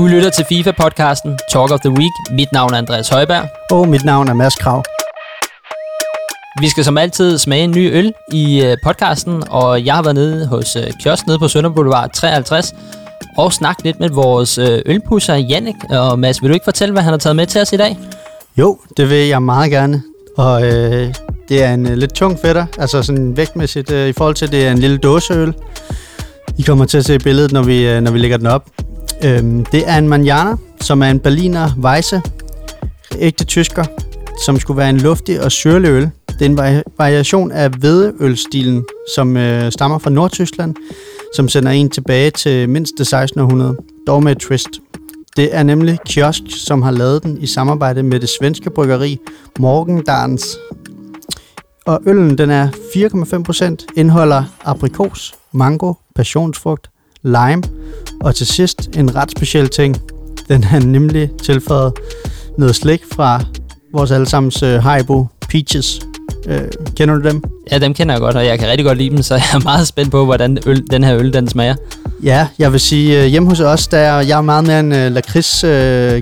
Du lytter til FIFA-podcasten Talk of the Week. Mit navn er Andreas Højberg. Og mit navn er Mads Krav. Vi skal som altid smage en ny øl i øh, podcasten, og jeg har været nede hos øh, kiosk nede på Sønder Boulevard 53 og snakket lidt med vores øh, ølpusser Jannik. Og Mads, vil du ikke fortælle, hvad han har taget med til os i dag? Jo, det vil jeg meget gerne. Og øh, det er en øh, lidt tung fætter, altså sådan vægtmæssigt øh, i forhold til, det er en lille dåseøl. I kommer til at se billedet, når vi, øh, når vi lægger den op. Øhm, det er en Manjana, som er en Berliner Weisse, ægte tysker, som skulle være en luftig og syrlig øl. Det er en vari- variation af hvedeølstilen, som øh, stammer fra Nordtyskland, som sender en tilbage til mindst det 1600, dog med et twist. Det er nemlig Kiosk, som har lavet den i samarbejde med det svenske bryggeri Morgendans. Og øllen den er 4,5%, indeholder aprikos, mango, passionsfrugt, lime, og til sidst en ret speciel ting. Den er nemlig tilføjet noget slik fra vores allesammens øh, Haribo Peaches. Øh, kender du dem? Ja, dem kender jeg godt, og jeg kan rigtig godt lide dem, så jeg er meget spændt på, hvordan øl, den her øl den smager. Ja, jeg vil sige, uh, hjemme hos os, der er jeg er meget mere en uh, lakrids uh,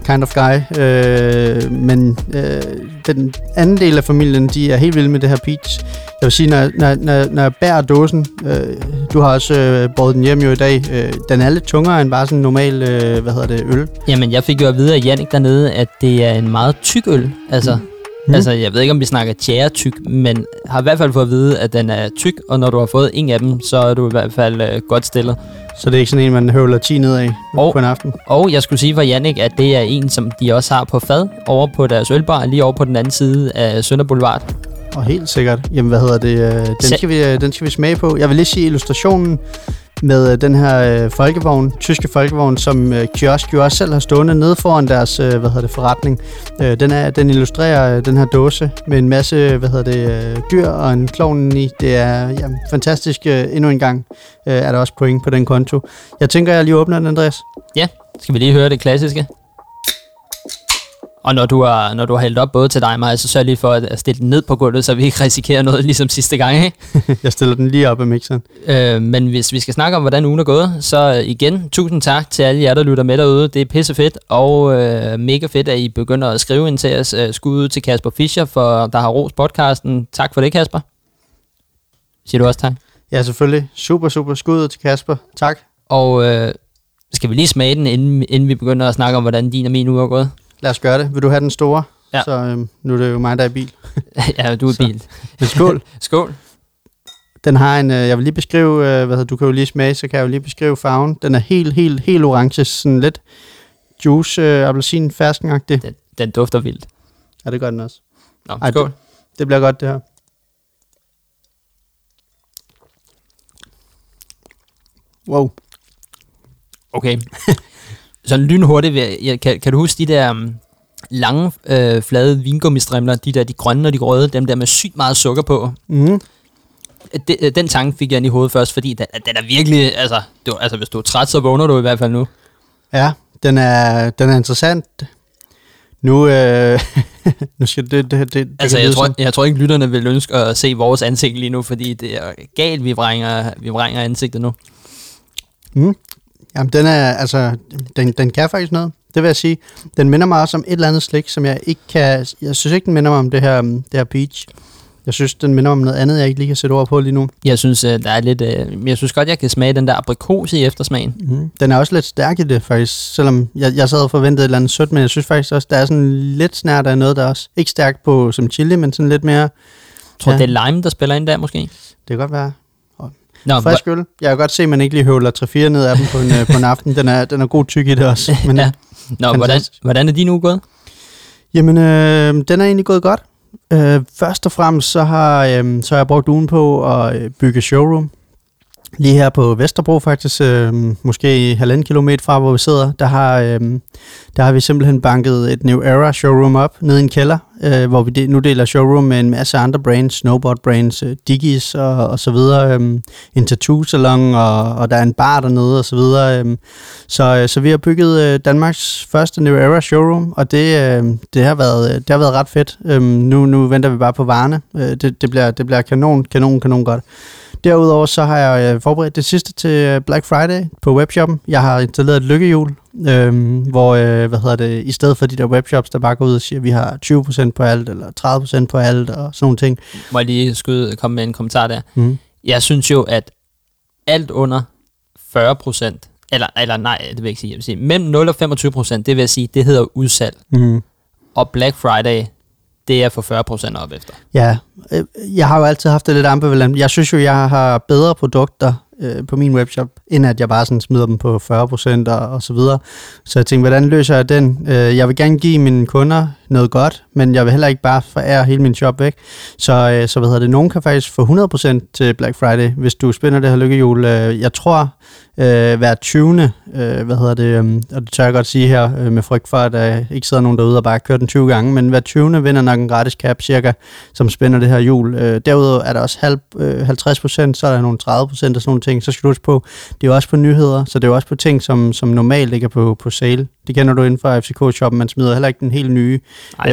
kind of guy, uh, men uh, den anden del af familien, de er helt vilde med det her peach. Jeg vil sige, når, når, når, når jeg bærer dåsen, uh, du har også uh, båret den hjem jo i dag, uh, den er lidt tungere end bare sådan en normal, uh, hvad hedder det, øl. Jamen, jeg fik jo at vide af Jannik dernede, at det er en meget tyk øl. Altså, mm. Altså jeg ved ikke, om vi snakker tjære tyk, men har i hvert fald fået at vide, at den er tyk, og når du har fået en af dem, så er du i hvert fald øh, godt stillet. Så det er ikke sådan en, man høvler 10 ned af Og- på en aften. Og jeg skulle sige for Jannik, at det er en, som de også har på fad over på deres ølbar, lige over på den anden side af Sønder Boulevard. Og helt sikkert. Jamen, hvad hedder det? øh, Den skal, vi, øh, den skal vi smage på. Jeg vil lige sige illustrationen med øh, den her øh, folkevogn, tyske folkevogn, som øh, Kiosk jo også selv har stående nede foran deres øh, hvad hedder det, forretning. Øh, den, er, den illustrerer øh, den her dåse med en masse øh, hvad hedder det, øh, dyr og en klovn i. Det er jamen, fantastisk. Øh, endnu en gang øh, er der også point på den konto. Jeg tænker, jeg lige åbner den, Andreas. Ja, Skal vi lige høre det klassiske? Og når du har, når du har hældt op både til dig og mig, så sørg lige for at stille den ned på gulvet, så vi ikke risikerer noget ligesom sidste gang, ikke? jeg stiller den lige op af mixeren. Øh, men hvis vi skal snakke om, hvordan ugen er gået, så igen, tusind tak til alle jer, der lytter med derude. Det er pisse fedt, og øh, mega fedt, at I begynder at skrive ind til os. Øh, skud ud til Kasper Fischer, for der har ros podcasten. Tak for det, Kasper. Siger du også tak? Ja, selvfølgelig. Super, super skud til Kasper. Tak. Og øh, skal vi lige smage den, inden, inden vi begynder at snakke om, hvordan din og min uge er gået? Lad os gøre det. Vil du have den store? Ja. Så øhm, nu er det jo mig, der er i bil. ja, du er Så. bil. Men skål. Skål. Den har en, øh, jeg vil lige beskrive, øh, hvad hedder, du kan jo lige smage, så kan jeg jo lige beskrive farven. Den er helt, helt, helt orange, sådan lidt juice, øh, appelsin, ferskenagtig. Den, den dufter vildt. Ja, det gør den også. Nå, Ej, skål. Det bliver godt, det her. Wow. Okay. Sådan lynhurtigt, kan, kan du huske de der um, lange, øh, flade vingummistrimler, de der, de grønne og de røde, dem der med sygt meget sukker på? Mm. De, øh, den tanke fik jeg ind i hovedet først, fordi den, den er virkelig, altså, du, altså hvis du er træt, så vågner du i hvert fald nu. Ja, den er, den er interessant. Nu, øh, nu skal det, det, det, Altså, jeg tror, jeg tror ikke, lytterne vil ønske at se vores ansigt lige nu, fordi det er galt, vi vrænger, vi vrænger ansigtet nu. Mm. Jamen, den er, altså, den, den kan faktisk noget. Det vil jeg sige. Den minder mig også om et eller andet slik, som jeg ikke kan... Jeg synes ikke, den minder mig om det her, det her peach. Jeg synes, den minder om noget andet, jeg ikke lige kan sætte ord på lige nu. Jeg synes, øh, der er lidt, øh, jeg synes godt, jeg kan smage den der aprikos i eftersmagen. Mm. Den er også lidt stærk i det, faktisk. Selvom jeg, jeg sad og forventede et eller andet sødt, men jeg synes faktisk også, der er sådan lidt snært af noget, der er også ikke stærkt på som chili, men sådan lidt mere... Jeg tror, Ja. det er lime, der spiller ind der måske. Det kan godt være Nå, frisk øl. Jeg kan godt se, at man ikke lige høvler 3-4 ned af dem på en, øh, på en aften. Den er, den er god tyk i det også. Men, ja. Nå, hvordan, hvordan er din uge gået? Jamen, øh, den er egentlig gået godt. Øh, først og fremmest så har, øh, så har jeg brugt ugen på at øh, bygge showroom. Lige her på Vesterbro faktisk, øh, måske halvanden kilometer fra, hvor vi sidder, der har, øh, der har vi simpelthen banket et New Era showroom op nede i en kælder, øh, hvor vi de, nu deler showroom med en masse andre brands, snowboard brands, øh, Digis og, og så videre, øh, en tattoo salon, og, og der er en bar dernede og så videre. Øh, så, øh, så vi har bygget øh, Danmarks første New Era showroom, og det, øh, det, har, været, øh, det har været ret fedt. Øh, nu, nu venter vi bare på varerne. Øh, det, det, bliver, det bliver kanon, kanon, kanon godt. Derudover så har jeg øh, forberedt det sidste til øh, Black Friday på webshoppen. Jeg har installeret et lykkehjul, øh, hvor øh, hvad hedder det, i stedet for de der webshops, der bare går ud og siger, at vi har 20% på alt, eller 30% på alt, og sådan nogle ting. Må jeg lige skyde, komme med en kommentar der? Mm. Jeg synes jo, at alt under 40 procent, eller, eller nej, det vil jeg ikke sige, jeg vil sige, mellem 0 og 25 procent, det vil jeg sige, det hedder udsalg. Mm. Og Black Friday, det er for 40 procent op efter. Ja, øh, jeg har jo altid haft det lidt ambivalent. Jeg synes jo, jeg har bedre produkter øh, på min webshop, end at jeg bare sådan smider dem på 40% og, og så videre. Så jeg tænkte, hvordan løser jeg den? Øh, jeg vil gerne give mine kunder noget godt, men jeg vil heller ikke bare forære hele min shop væk. Så, øh, så hvad hedder det, nogen kan faktisk få 100% til Black Friday, hvis du spænder det her lykkehjul. Øh, jeg tror, øh, hver 20. Øh, hvad hedder det, øh, og det tør jeg godt sige her, øh, med frygt for, at der ikke sidder nogen derude og bare kører den 20 gange, men hver 20. vinder nok en gratis cap cirka, som spænder det her hjul. Øh, derudover er der også halv, øh, 50 procent, så er der nogle 30 procent og sådan nogle ting. Så skal du huske på, det er jo også på nyheder, så det er jo også på ting, som, som normalt ligger på, på sale. Det kender du inden for FCK-shoppen, man smider heller ikke den helt nye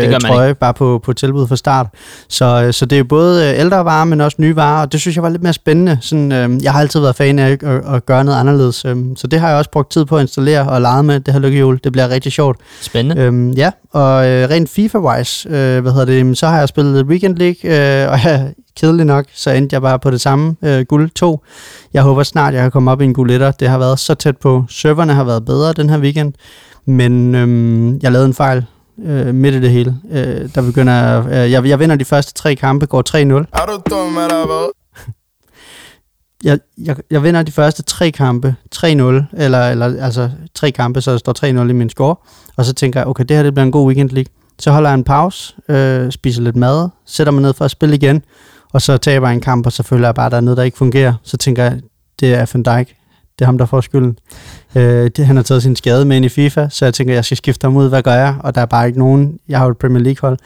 gør man trøje ikke. bare på, på tilbud fra start. Så, øh, så det er jo både øh, ældre varer, men også nye varer, og det synes jeg var lidt mere spændende. Sådan, øh, jeg har altid været fan af at, at, at gøre noget anderledes, øh, så det har jeg også brugt tid på at installere og lege med, det her lykkehjul. Det bliver rigtig sjovt. Spændende. Øhm, ja, og øh, rent FIFA-wise, øh, hvad hedder det, så har jeg spillet Weekend League, øh, og ja, kedeligt nok, så endte jeg bare på det samme øh, guld 2. Jeg håber snart, jeg kan komme op i en guld 1. Det har været så tæt på. Serverne har været bedre den her weekend, men øhm, jeg lavede en fejl øh, midt i det hele. Øh, der begynder, øh, jeg, jeg vinder de første tre kampe, går 3-0. Er du dum, eller hvad? Jeg, jeg, jeg vinder de første tre kampe 3-0, eller, eller altså tre kampe, så der står 3-0 i min score, og så tænker jeg, okay, det her det bliver en god weekend league. Så holder jeg en pause, øh, spiser lidt mad, sætter mig ned for at spille igen, og så taber jeg en kamp, og så føler jeg bare, at der er noget, der ikke fungerer. Så tænker jeg, det er Van Dijk, det er ham, der får skylden. Øh, det, han har taget sin skade med ind i FIFA, så jeg tænker, jeg skal skifte ham ud, hvad gør jeg? Og der er bare ikke nogen, jeg har jo et Premier League hold,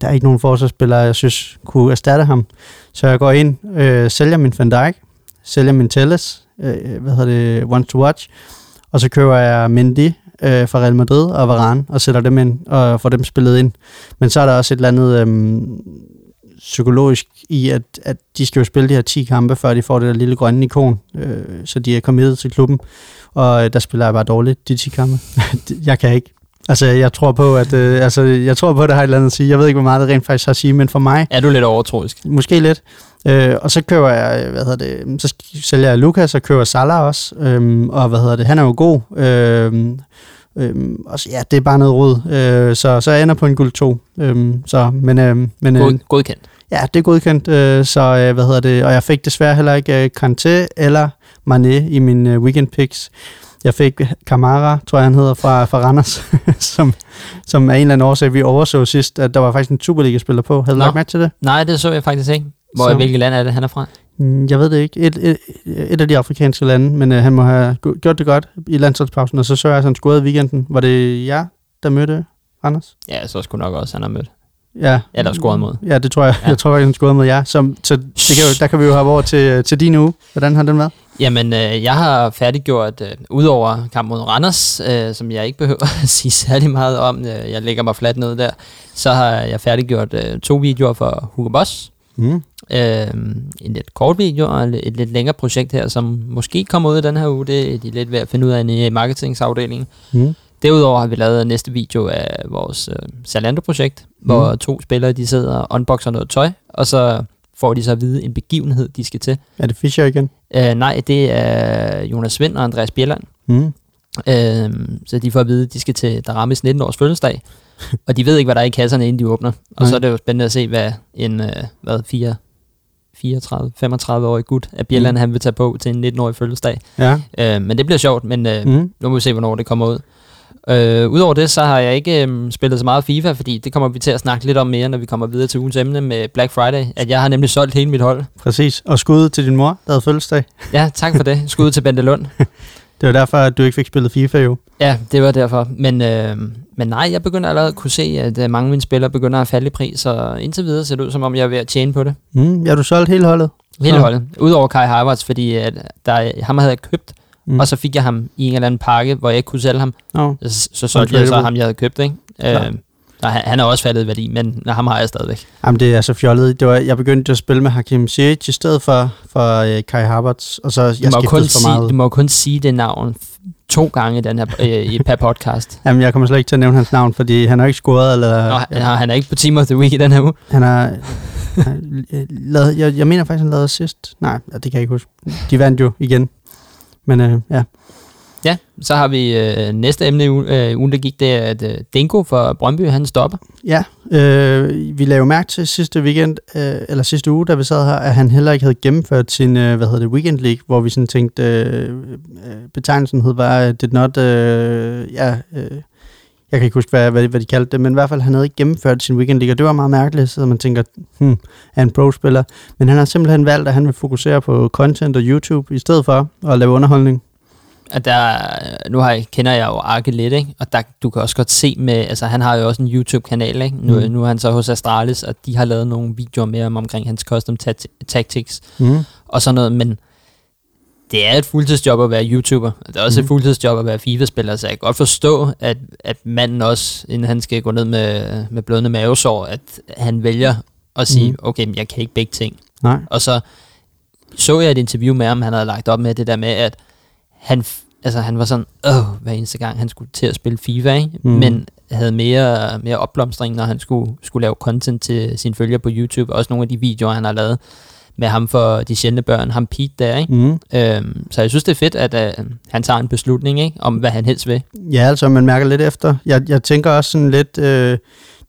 der er ikke nogen forsvarsspillere, jeg synes kunne erstatte ham. Så jeg går ind, øh, sælger min Van Dijk, sælger min Telles, øh, hvad hedder det, Wants to Watch, og så køber jeg Mendy øh, fra Real Madrid og Varane, og sætter dem ind, og får dem spillet ind. Men så er der også et eller andet øh, psykologisk i, at, at de skal jo spille de her 10 kampe, før de får det der lille grønne ikon, øh, så de er kommet til klubben, og øh, der spiller jeg bare dårligt, de 10 kampe. jeg kan ikke. Altså, jeg tror på, at, øh, altså, jeg tror på, at det har et eller andet at sige. Jeg ved ikke, hvor meget det rent faktisk har at sige, men for mig, Er du lidt overtroisk? Måske lidt. Øh, og så køber jeg, hvad hedder det, så sælger jeg Lukas og køber Salah også. Øhm, og hvad hedder det, han er jo god. Øhm, øhm, og så, ja, det er bare noget rod. Øh, så, så jeg ender på en guld 2. Øhm, så, men, øhm, men øh, God, godkendt. ja, det er godkendt. Øh, så øh, hvad hedder det, og jeg fik desværre heller ikke øh, Kanté eller Mané i min øh, weekend picks. Jeg fik Kamara, tror jeg han hedder, fra, fra Randers, som, som af en eller anden årsag, vi overså sidst, at der var faktisk en Superliga-spiller på. Havde du lagt mærke til det? Nej, det så jeg faktisk ikke. Hvor, Så- hvilket land er det, han er fra? Mm, Jeg ved det ikke. Et, et, et af de afrikanske lande, men øh, han må have gjort det godt i landsholdspausen, og så så jeg, at han scorede i weekenden. Var det jer, der mødte Anders? Ja, så skulle nok også, han har mødt. Ja. Eller scoret mod. Ja, det tror jeg. Ja. Ja. Jeg tror faktisk, han scorede mod jer. Så, så det kan jo, der kan vi jo have over til, til din uge. Hvordan har den været? Jamen, øh, jeg har færdiggjort, øh, udover kamp mod Randers, øh, som jeg ikke behøver at sige særlig meget om, øh, jeg lægger mig fladt ned der, så har jeg færdiggjort øh, to videoer for Hugo Boss. Mm. Øh, en lidt kort video og et, et lidt længere projekt her, som måske kommer ud i den her uge. Det er de lidt ved at finde ud af i marketingsafdelingen. Mm. Derudover har vi lavet næste video af vores øh, Zalando-projekt, mm. hvor to spillere de sidder og unboxer noget tøj, og så får de så at vide en begivenhed, de skal til. Er det Fischer igen? Øh, nej, det er Jonas Svind og Andreas Bjelland. Mm. Øh, så de får at vide, at de skal til Daramis 19-års fødselsdag, og de ved ikke, hvad der er i kasserne, inden de åbner. Og Nej. så er det jo spændende at se, hvad en øh, hvad, 4, 34, 35-årig gut af Bjelland, mm. Han vil tage på til en 19-årig fødselsdag. Ja. Øh, men det bliver sjovt, men øh. Mm. nu må vi se, hvornår det kommer ud. Øh, Udover det, så har jeg ikke øh, spillet så meget FIFA, fordi det kommer vi til at snakke lidt om mere, når vi kommer videre til ugens emne med Black Friday, at jeg har nemlig solgt hele mit hold. Præcis. Og skud til din mor, der havde fødselsdag. Ja, tak for det. Skud til Bente Lund. Det var derfor, at du ikke fik spillet FIFA jo. Ja, det var derfor. Men, øh, men nej, jeg begynder allerede at kunne se, at øh, mange af mine spillere begynder at falde i pris, så indtil videre ser det ud, som om jeg er ved at tjene på det. Mm. Ja, du solgt hele holdet. Hele holdet. Udover Kai Havertz, fordi at der, er- ham havde jeg købt, mm. og så fik jeg ham i en eller anden pakke, hvor jeg ikke kunne sælge ham. Nå. Så, så solgte jeg så ham, jeg havde købt, ikke? Klar. Øh, han, han er også faldet i værdi, men ham har jeg stadigvæk. Jamen, det er så fjollet. Det var, jeg begyndte at spille med Hakim Ziyech i stedet for, for uh, Kai Havertz, og så jeg Du må, kun for meget. sige, du må kun sige det navn to gange i den her, øh, i per podcast. Jamen, jeg kommer slet ikke til at nævne hans navn, fordi han har ikke scoret, eller... Nå, han, han er ikke på Team of the Week i den her uge. Han har... han, øh, lavet, jeg, jeg mener faktisk, han lavede sidst. Nej, ja, det kan jeg ikke huske. De vandt jo igen. Men øh, ja, Ja, så har vi øh, næste emne i øh, ugen, der gik, det er, at øh, Dinko fra Brøndby, han stopper. Ja, øh, vi lavede mærke til sidste weekend, øh, eller sidste uge, da vi sad her, at han heller ikke havde gennemført sin, øh, hvad hedder det, weekend league, hvor vi sådan tænkte, øh, øh, betegnelsen hed bare, did not, øh, ja, øh, jeg kan ikke huske, hvad, hvad, hvad de kaldte det, men i hvert fald, han havde ikke gennemført sin weekend league, og det var meget mærkeligt, så man tænker, hmm, er en pro-spiller. Men han har simpelthen valgt, at han vil fokusere på content og YouTube, i stedet for at lave underholdning. At der, nu har jeg, kender jeg jo Arke lidt, ikke? og der, du kan også godt se med, altså han har jo også en YouTube-kanal, ikke? Nu, Mm. nu er han så hos Astralis, og de har lavet nogle videoer med ham omkring hans custom tactics Mm. og sådan noget, men det er et fuldtidsjob at være YouTuber. Det er også mm. Mhm. et fuldtidsjob at være FIFA-spiller, så jeg kan godt forstå, at, at manden også, inden han skal gå ned med, med blødende mavesår, at han vælger at sige, Mhm. okay, men jeg kan ikke begge ting. Nej. Og så så jeg et interview med ham, han havde lagt op med det der med, at han, altså, han var sådan, åh, hver eneste gang han skulle til at spille FIFA, ikke? Mm. Mm. men havde mere, mere opblomstring, når han skulle, skulle lave content til sine følgere på YouTube. Også nogle af de videoer, han har lavet med ham for de sjældne børn, ham Pete der, ikke? Mm. Øhm, så jeg synes, det er fedt, at øh, han tager en beslutning ikke? om, hvad han helst vil. Ja, altså man mærker lidt efter. Jeg, jeg tænker også sådan lidt, øh,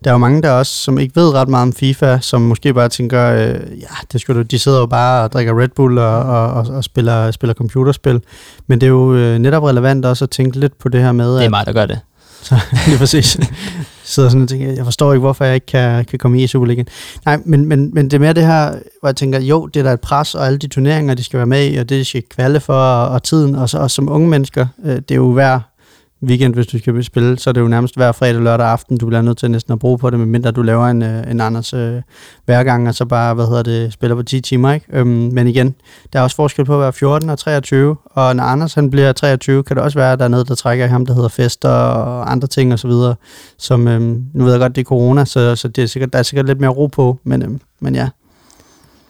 der er jo mange der også, som ikke ved ret meget om FIFA, som måske bare tænker, øh, ja, det skulle du, de sidder jo bare og drikker Red Bull og, og, og, og spiller, spiller computerspil. Men det er jo øh, netop relevant også at tænke lidt på det her med, Det er at, mig, der gør det. så, lige præcis, sidder sådan og tænker, jeg forstår ikke, hvorfor jeg ikke kan, kan komme i Superligaen. Nej, men, men, men det er mere det her, hvor jeg tænker, jo, det er der et pres, og alle de turneringer, de skal være med i, og det de skal kvalde for, og, og tiden, og så og som unge mennesker, øh, det er jo hver weekend, hvis du skal spille, så er det jo nærmest hver fredag, lørdag aften, du bliver nødt til næsten at bruge på det, medmindre du laver en, øh, en Anders øh, hver gang, og så bare, hvad hedder det, spiller på 10 timer, ikke? Øhm, men igen, der er også forskel på at være 14 og 23, og når Anders han bliver 23, kan det også være, at der er noget, der trækker i ham, der hedder fester og andre ting og så videre, som, øhm, nu ved jeg godt, det er corona, så, så det er sikkert, der er sikkert lidt mere ro på, men, øhm, men ja.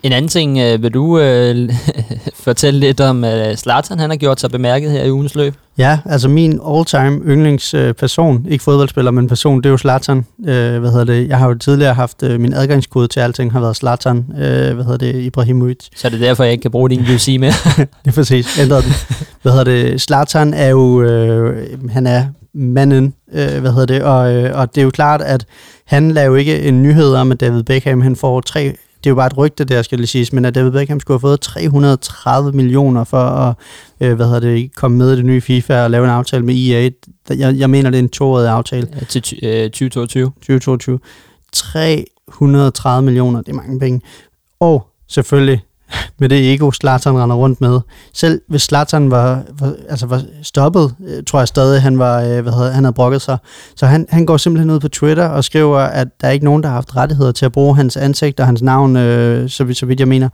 En anden ting, øh, vil du øh, fortælle lidt om øh, Zlatan, han har gjort sig bemærket her i ugens løb? Ja, altså min all-time yndlingsperson, person, ikke fodboldspiller, men person, det er jo Zlatan. Øh, hvad hedder det? Jeg har jo tidligere haft, øh, min adgangskode til alting har været Zlatan, øh, hvad hedder det, Ibrahimovic. Så er det derfor, jeg ikke kan bruge din UC mere. Det er præcis, ændret den. Hvad hedder det? Zlatan er jo, øh, han er manden, øh, hvad hedder det, og, øh, og det er jo klart, at han laver jo ikke en nyhed om, at David Beckham, han får tre, det er jo bare et rygte der, skal lige siges, men at David Beckham skulle have fået 330 millioner for at, øh, hvad hedder det, komme med i det nye FIFA og lave en aftale med EA. Jeg, jeg mener, det er en toårig aftale, Øh, til øh, 2022. 2022. 330 millioner, det er mange penge. Og selvfølgelig med det ego, Zlatan render rundt med. Selv hvis Zlatan var, var, altså var stoppet, øh, tror jeg stadig, han, var, øh, hvad hedder, han havde brokket sig. Så han, han går simpelthen ud på Twitter og skriver, at der er ikke nogen, der har haft rettigheder til at bruge hans ansigt og hans navn, øh, så, vidt- så vidt jeg mener.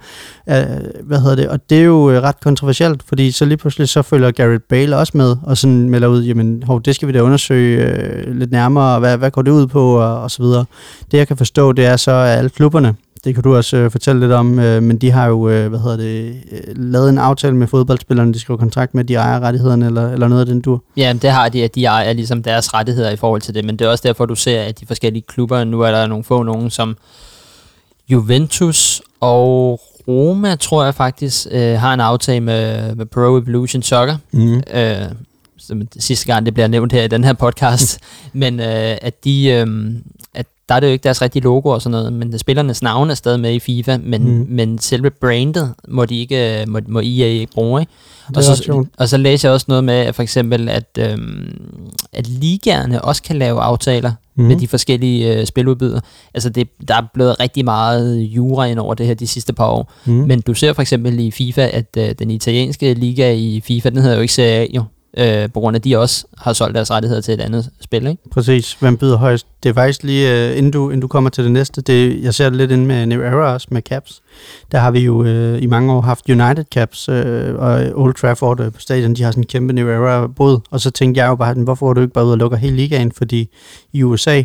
Øh, hvad hedder det? Og det er jo øh, ret kontroversielt, fordi så lige pludselig så følger Garrett Bale også med, og sådan melder ud, jamen hov, det skal vi da undersøge øh, lidt nærmere, og hvad, hvad går det ud på, og, og så videre. Det jeg kan forstå, det er så, at alle klubberne, det kan du også øh, fortælle lidt om, øh, men de har jo, øh, hvad hedder det, øh, lavet en aftale med fodboldspillerne, de skriver kontrakt med, de ejer rettighederne, eller, eller noget af den dur. Ja, det har de, at de ejer ligesom deres rettigheder i forhold til det, men det er også derfor, du ser, at de forskellige klubber, nu er der nogle få nogen, som Juventus og Roma, tror jeg faktisk, øh, har en aftale med, med Pro Evolution Soccer, Mm. øh, som sidste gang det bliver nævnt her i den her podcast, men øh, at de, øh, at der er det jo ikke deres rigtige logo og sådan noget, men spillernes navn er stadig med i FIFA, men, Mm. men selve brandet må de ikke, må, må EA ikke bruge, ikke? Og så, og så læser jeg også noget med, at for eksempel, at, øhm, at ligaerne også kan lave aftaler mm. med de forskellige øh, spiludbydere. Altså, det, der er blevet rigtig meget jura ind over det her de sidste par år. Mm. Men du ser for eksempel i FIFA, at øh, den italienske liga i FIFA, den hedder jo ikke Serie A, jo. Øh, på grund af, at de også har solgt deres rettigheder til et andet spil, ikke? Præcis. Hvem byder højst? Det er faktisk lige, uh, inden, du, inden du kommer til det næste, det, jeg ser det lidt inde med New Era også, med Caps. Der har vi jo uh, i mange år haft United Caps, uh, og Old Trafford uh, på stadion, de har sådan en kæmpe New Era båd. Og så tænkte jeg jo bare, hvorfor er du ikke bare ud og lukker hele ligaen? Fordi i USA,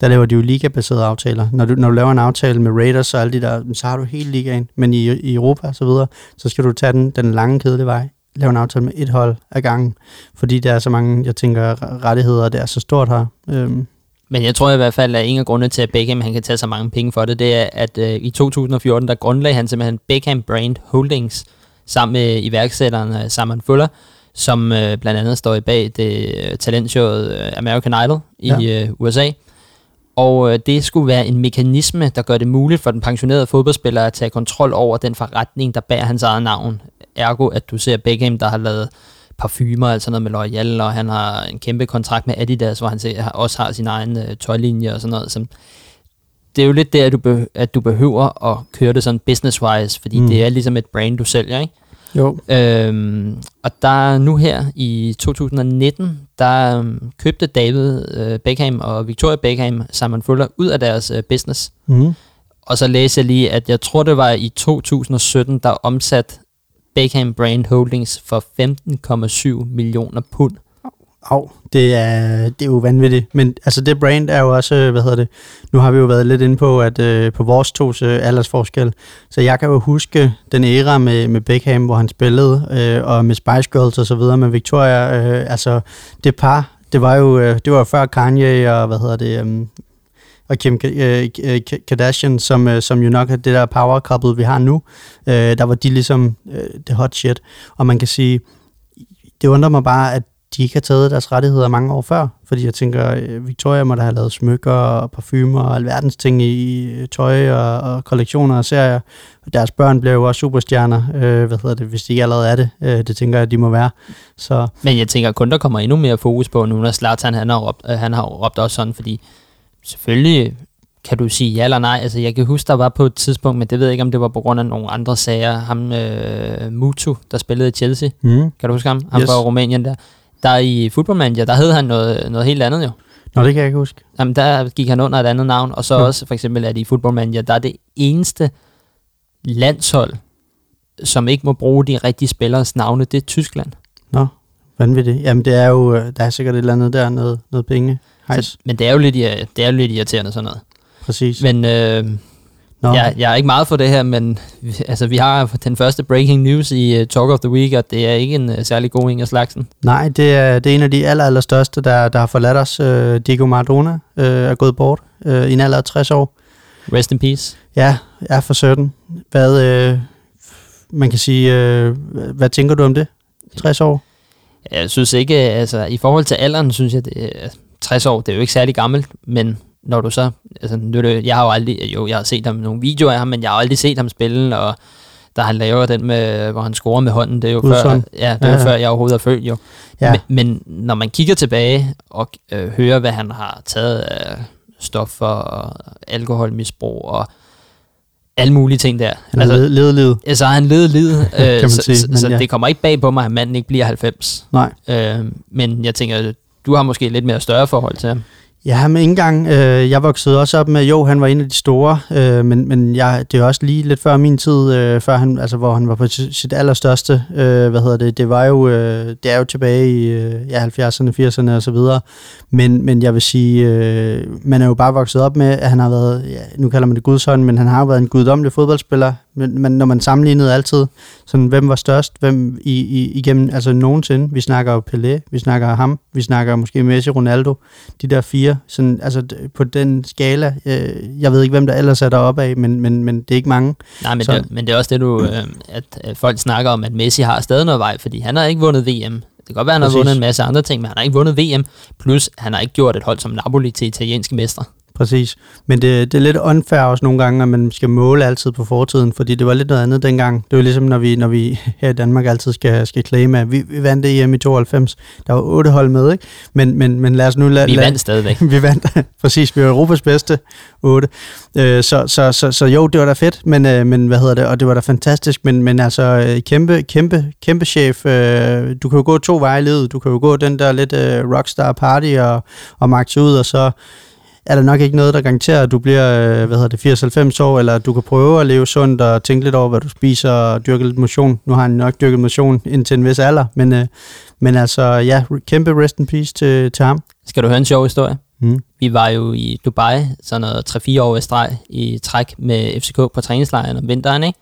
der laver de jo ligabaserede aftaler. Når du, når du laver en aftale med Raiders og alle de der, så har du hele ligaen. Men i, i Europa og så videre, så skal du tage den, den lange kedelige vej. Lave en aftale med et hold ad gangen. Fordi der er så mange, jeg tænker, rettigheder, det er så stort her. Øhm, Men jeg tror i hvert fald, at en af grundene til, at Beckham han kan tage så mange penge for det, det er, at øh, i 2014, der grundlagde han simpelthen Beckham Brand Holdings sammen med iværksætteren øh, Simon Fuller, som øh, blandt andet står i bag det øh, talentshowet øh, American Idol i Ja. øh, USA. Og øh, det skulle være en mekanisme, der gør det muligt for den pensionerede fodboldspiller at tage kontrol over den forretning, der bærer hans eget navn. Ergo, at du ser Beckham, der har lavet parfumer, altså noget med L'Oreal, og han har en kæmpe kontrakt med Adidas, hvor han ser, også har sin egen øh, tøjlinje og sådan noget. Som, det er jo lidt der, at du, be, at du behøver at køre det sådan business-wise, fordi mm. det er ligesom et brand, du sælger, ikke? jo. Øhm, og der nu her i 2019, der øhm, købte David øh, Beckham og Victoria Beckham Simon Fuller ud af deres øh, business. Mm. Og så læste jeg lige, at jeg tror det var i 2017, der omsat Beckham Brand Holdings for 15,7 millioner pund. Au, det er, det er jo vanvittigt. Men altså det brand er jo også, øh, hvad hedder det, nu har vi jo været lidt inde på, at øh, på vores tos øh, aldersforskel, så jeg kan jo huske den æra med, med Beckham, hvor han spillede, øh, og med Spice Girls og så videre, med Victoria, øh, altså det par, det var jo, øh, det var jo før Kanye og, hvad hedder det, øh, og Kim øh, øh, Kardashian, som, øh, som jo nok er det der power couple, vi har nu, der var de ligesom det hot shit. Og man kan sige, det undrer mig bare, at de ikke har taget deres rettigheder mange år før. Fordi jeg tænker, Victoria må da have lavet smykker og parfumer og alverdens ting i tøj og, og kollektioner og serier. Deres børn bliver jo også superstjerner, øh, hvad hedder det, hvis de ikke allerede er det. Øh, det tænker jeg, de må være. Så Men jeg tænker kun, der kommer endnu mere fokus på nu, når Zlatan han har råbt, han har råbt også sådan, fordi selvfølgelig kan du sige ja eller nej. Altså, jeg kan huske, der var på et tidspunkt, men det ved jeg ikke, om det var på grund af nogle andre sager. Ham, øh, Mutu, der spillede i Chelsea. mm. Kan du huske ham? Ham Yes. fra Rumænien der. Der i Football Manager, der hed han noget, noget helt andet jo. Nå, det kan jeg ikke huske. Jamen, der gik han under et andet navn, og så Ja. også for eksempel, at i Football Manager, der er det eneste landshold, som ikke må bruge de rigtige spillers navne, det er Tyskland. Nå, vanvittigt. Jamen, det er jo, øh, der er sikkert et eller andet der, noget, noget penge. Så, men det er jo lidt, det er jo lidt irriterende sådan noget. præcis. Men øh, Nå, jeg, jeg er ikke meget for det her, men altså, vi har den første breaking news i uh, Talk of the Week, og det er ikke en uh, særlig god Inger Slagsen. Nej, det er, det er en af de aller, aller største, der, der har forladt os. Øh, Diego Maradona øh, er gået bort øh, i en alder af 60 år. Rest in peace. Ja, er for 17. Hvad, øh, man kan sige, øh, hvad tænker du om det? 60 år? Jeg synes ikke, altså i forhold til alderen, synes jeg, det 60 år, det er jo ikke særlig gammelt, men når du så, altså nu er det, jeg har jo aldrig, jo, jeg har set ham nogle videoer af ham, men jeg har aldrig set ham spille, og der han laver den med, hvor han scorer med hånden, det er jo før, Udsolgt. ja, det er Ja, ja. før jeg overhovedet er født jo. Ja. Men, men når man kigger tilbage og øh, hører, hvad han har taget af stoffer og alkoholmisbrug og alle mulige ting der. Har altså, levet livet. Ja, så har han levet livet, øh, man så, sige, så, men så ja. det kommer ikke bag på mig, at manden ikke bliver 90. Nej. Øh, men jeg tænker, du har måske lidt mere større forhold til ham. Ja, men ikke engang. Øh, jeg voksede også op med, jo, han var en af de store, øh, men, men jeg, det er også lige lidt før min tid, øh, før han, altså, hvor han var på sit allerstørste. Øh, hvad hedder det? Det var jo, øh, det er jo tilbage i øh, ja, 70'erne, 80'erne og så videre. Men, men jeg vil sige, øh, man er jo bare vokset op med, at han har været, ja, nu kalder man det gudshånd, men han har jo været en guddommelig fodboldspiller. Men, men når man sammenlignede altid, sådan, hvem var størst, hvem i, i, igennem, altså nogensinde. Vi snakker jo Pelé, vi snakker ham, vi snakker måske Messi, Ronaldo, de der fire, sådan, altså på den skala, øh, jeg ved ikke, hvem der ellers er deroppe af, men, men, men det er ikke mange. Nej, men Så- det, men det er også det, du, øh, at, at folk snakker om, at Messi har stadig noget vej, fordi han har ikke vundet VM. Det kan godt være, han Præcis. har vundet en masse andre ting, men han har ikke vundet VM. Plus, han har ikke gjort et hold som Napoli til italienske mestre. Præcis. Men det, det er lidt unfair også nogle gange, at man skal måle altid på fortiden, fordi det var lidt noget andet dengang. Det var ligesom, når vi, når vi her i Danmark altid skal, skal claime, at vi, vi vandt EM i 92. Der var otte hold med, ikke? Men, men, men lad os nu lade... Vi vandt stadigvæk. vi vandt, præcis, vi var Europas bedste, 8. Øh, så, så, så, så jo, det var da fedt, men, øh, men hvad hedder det, og det var da fantastisk, men, men altså, øh, kæmpe, kæmpe, kæmpe chef, øh, du kan jo gå to veje i livet, du kan jo gå den der lidt øh, rockstar party og, og magte ud, og så er der nok ikke noget, der garanterer, at du bliver, øh, hvad hedder det, 80-90 år, eller du kan prøve at leve sundt og tænke lidt over, hvad du spiser og dyrke lidt motion. Nu har han nok dyrket motion indtil en vis alder, men, øh, men altså, ja, kæmpe rest in peace til, til ham. Skal du høre en sjov historie? Mm. vi var jo i Dubai, sådan noget 3-4 år i streg, i træk med FCK på træningslejren om vinteren, ikke?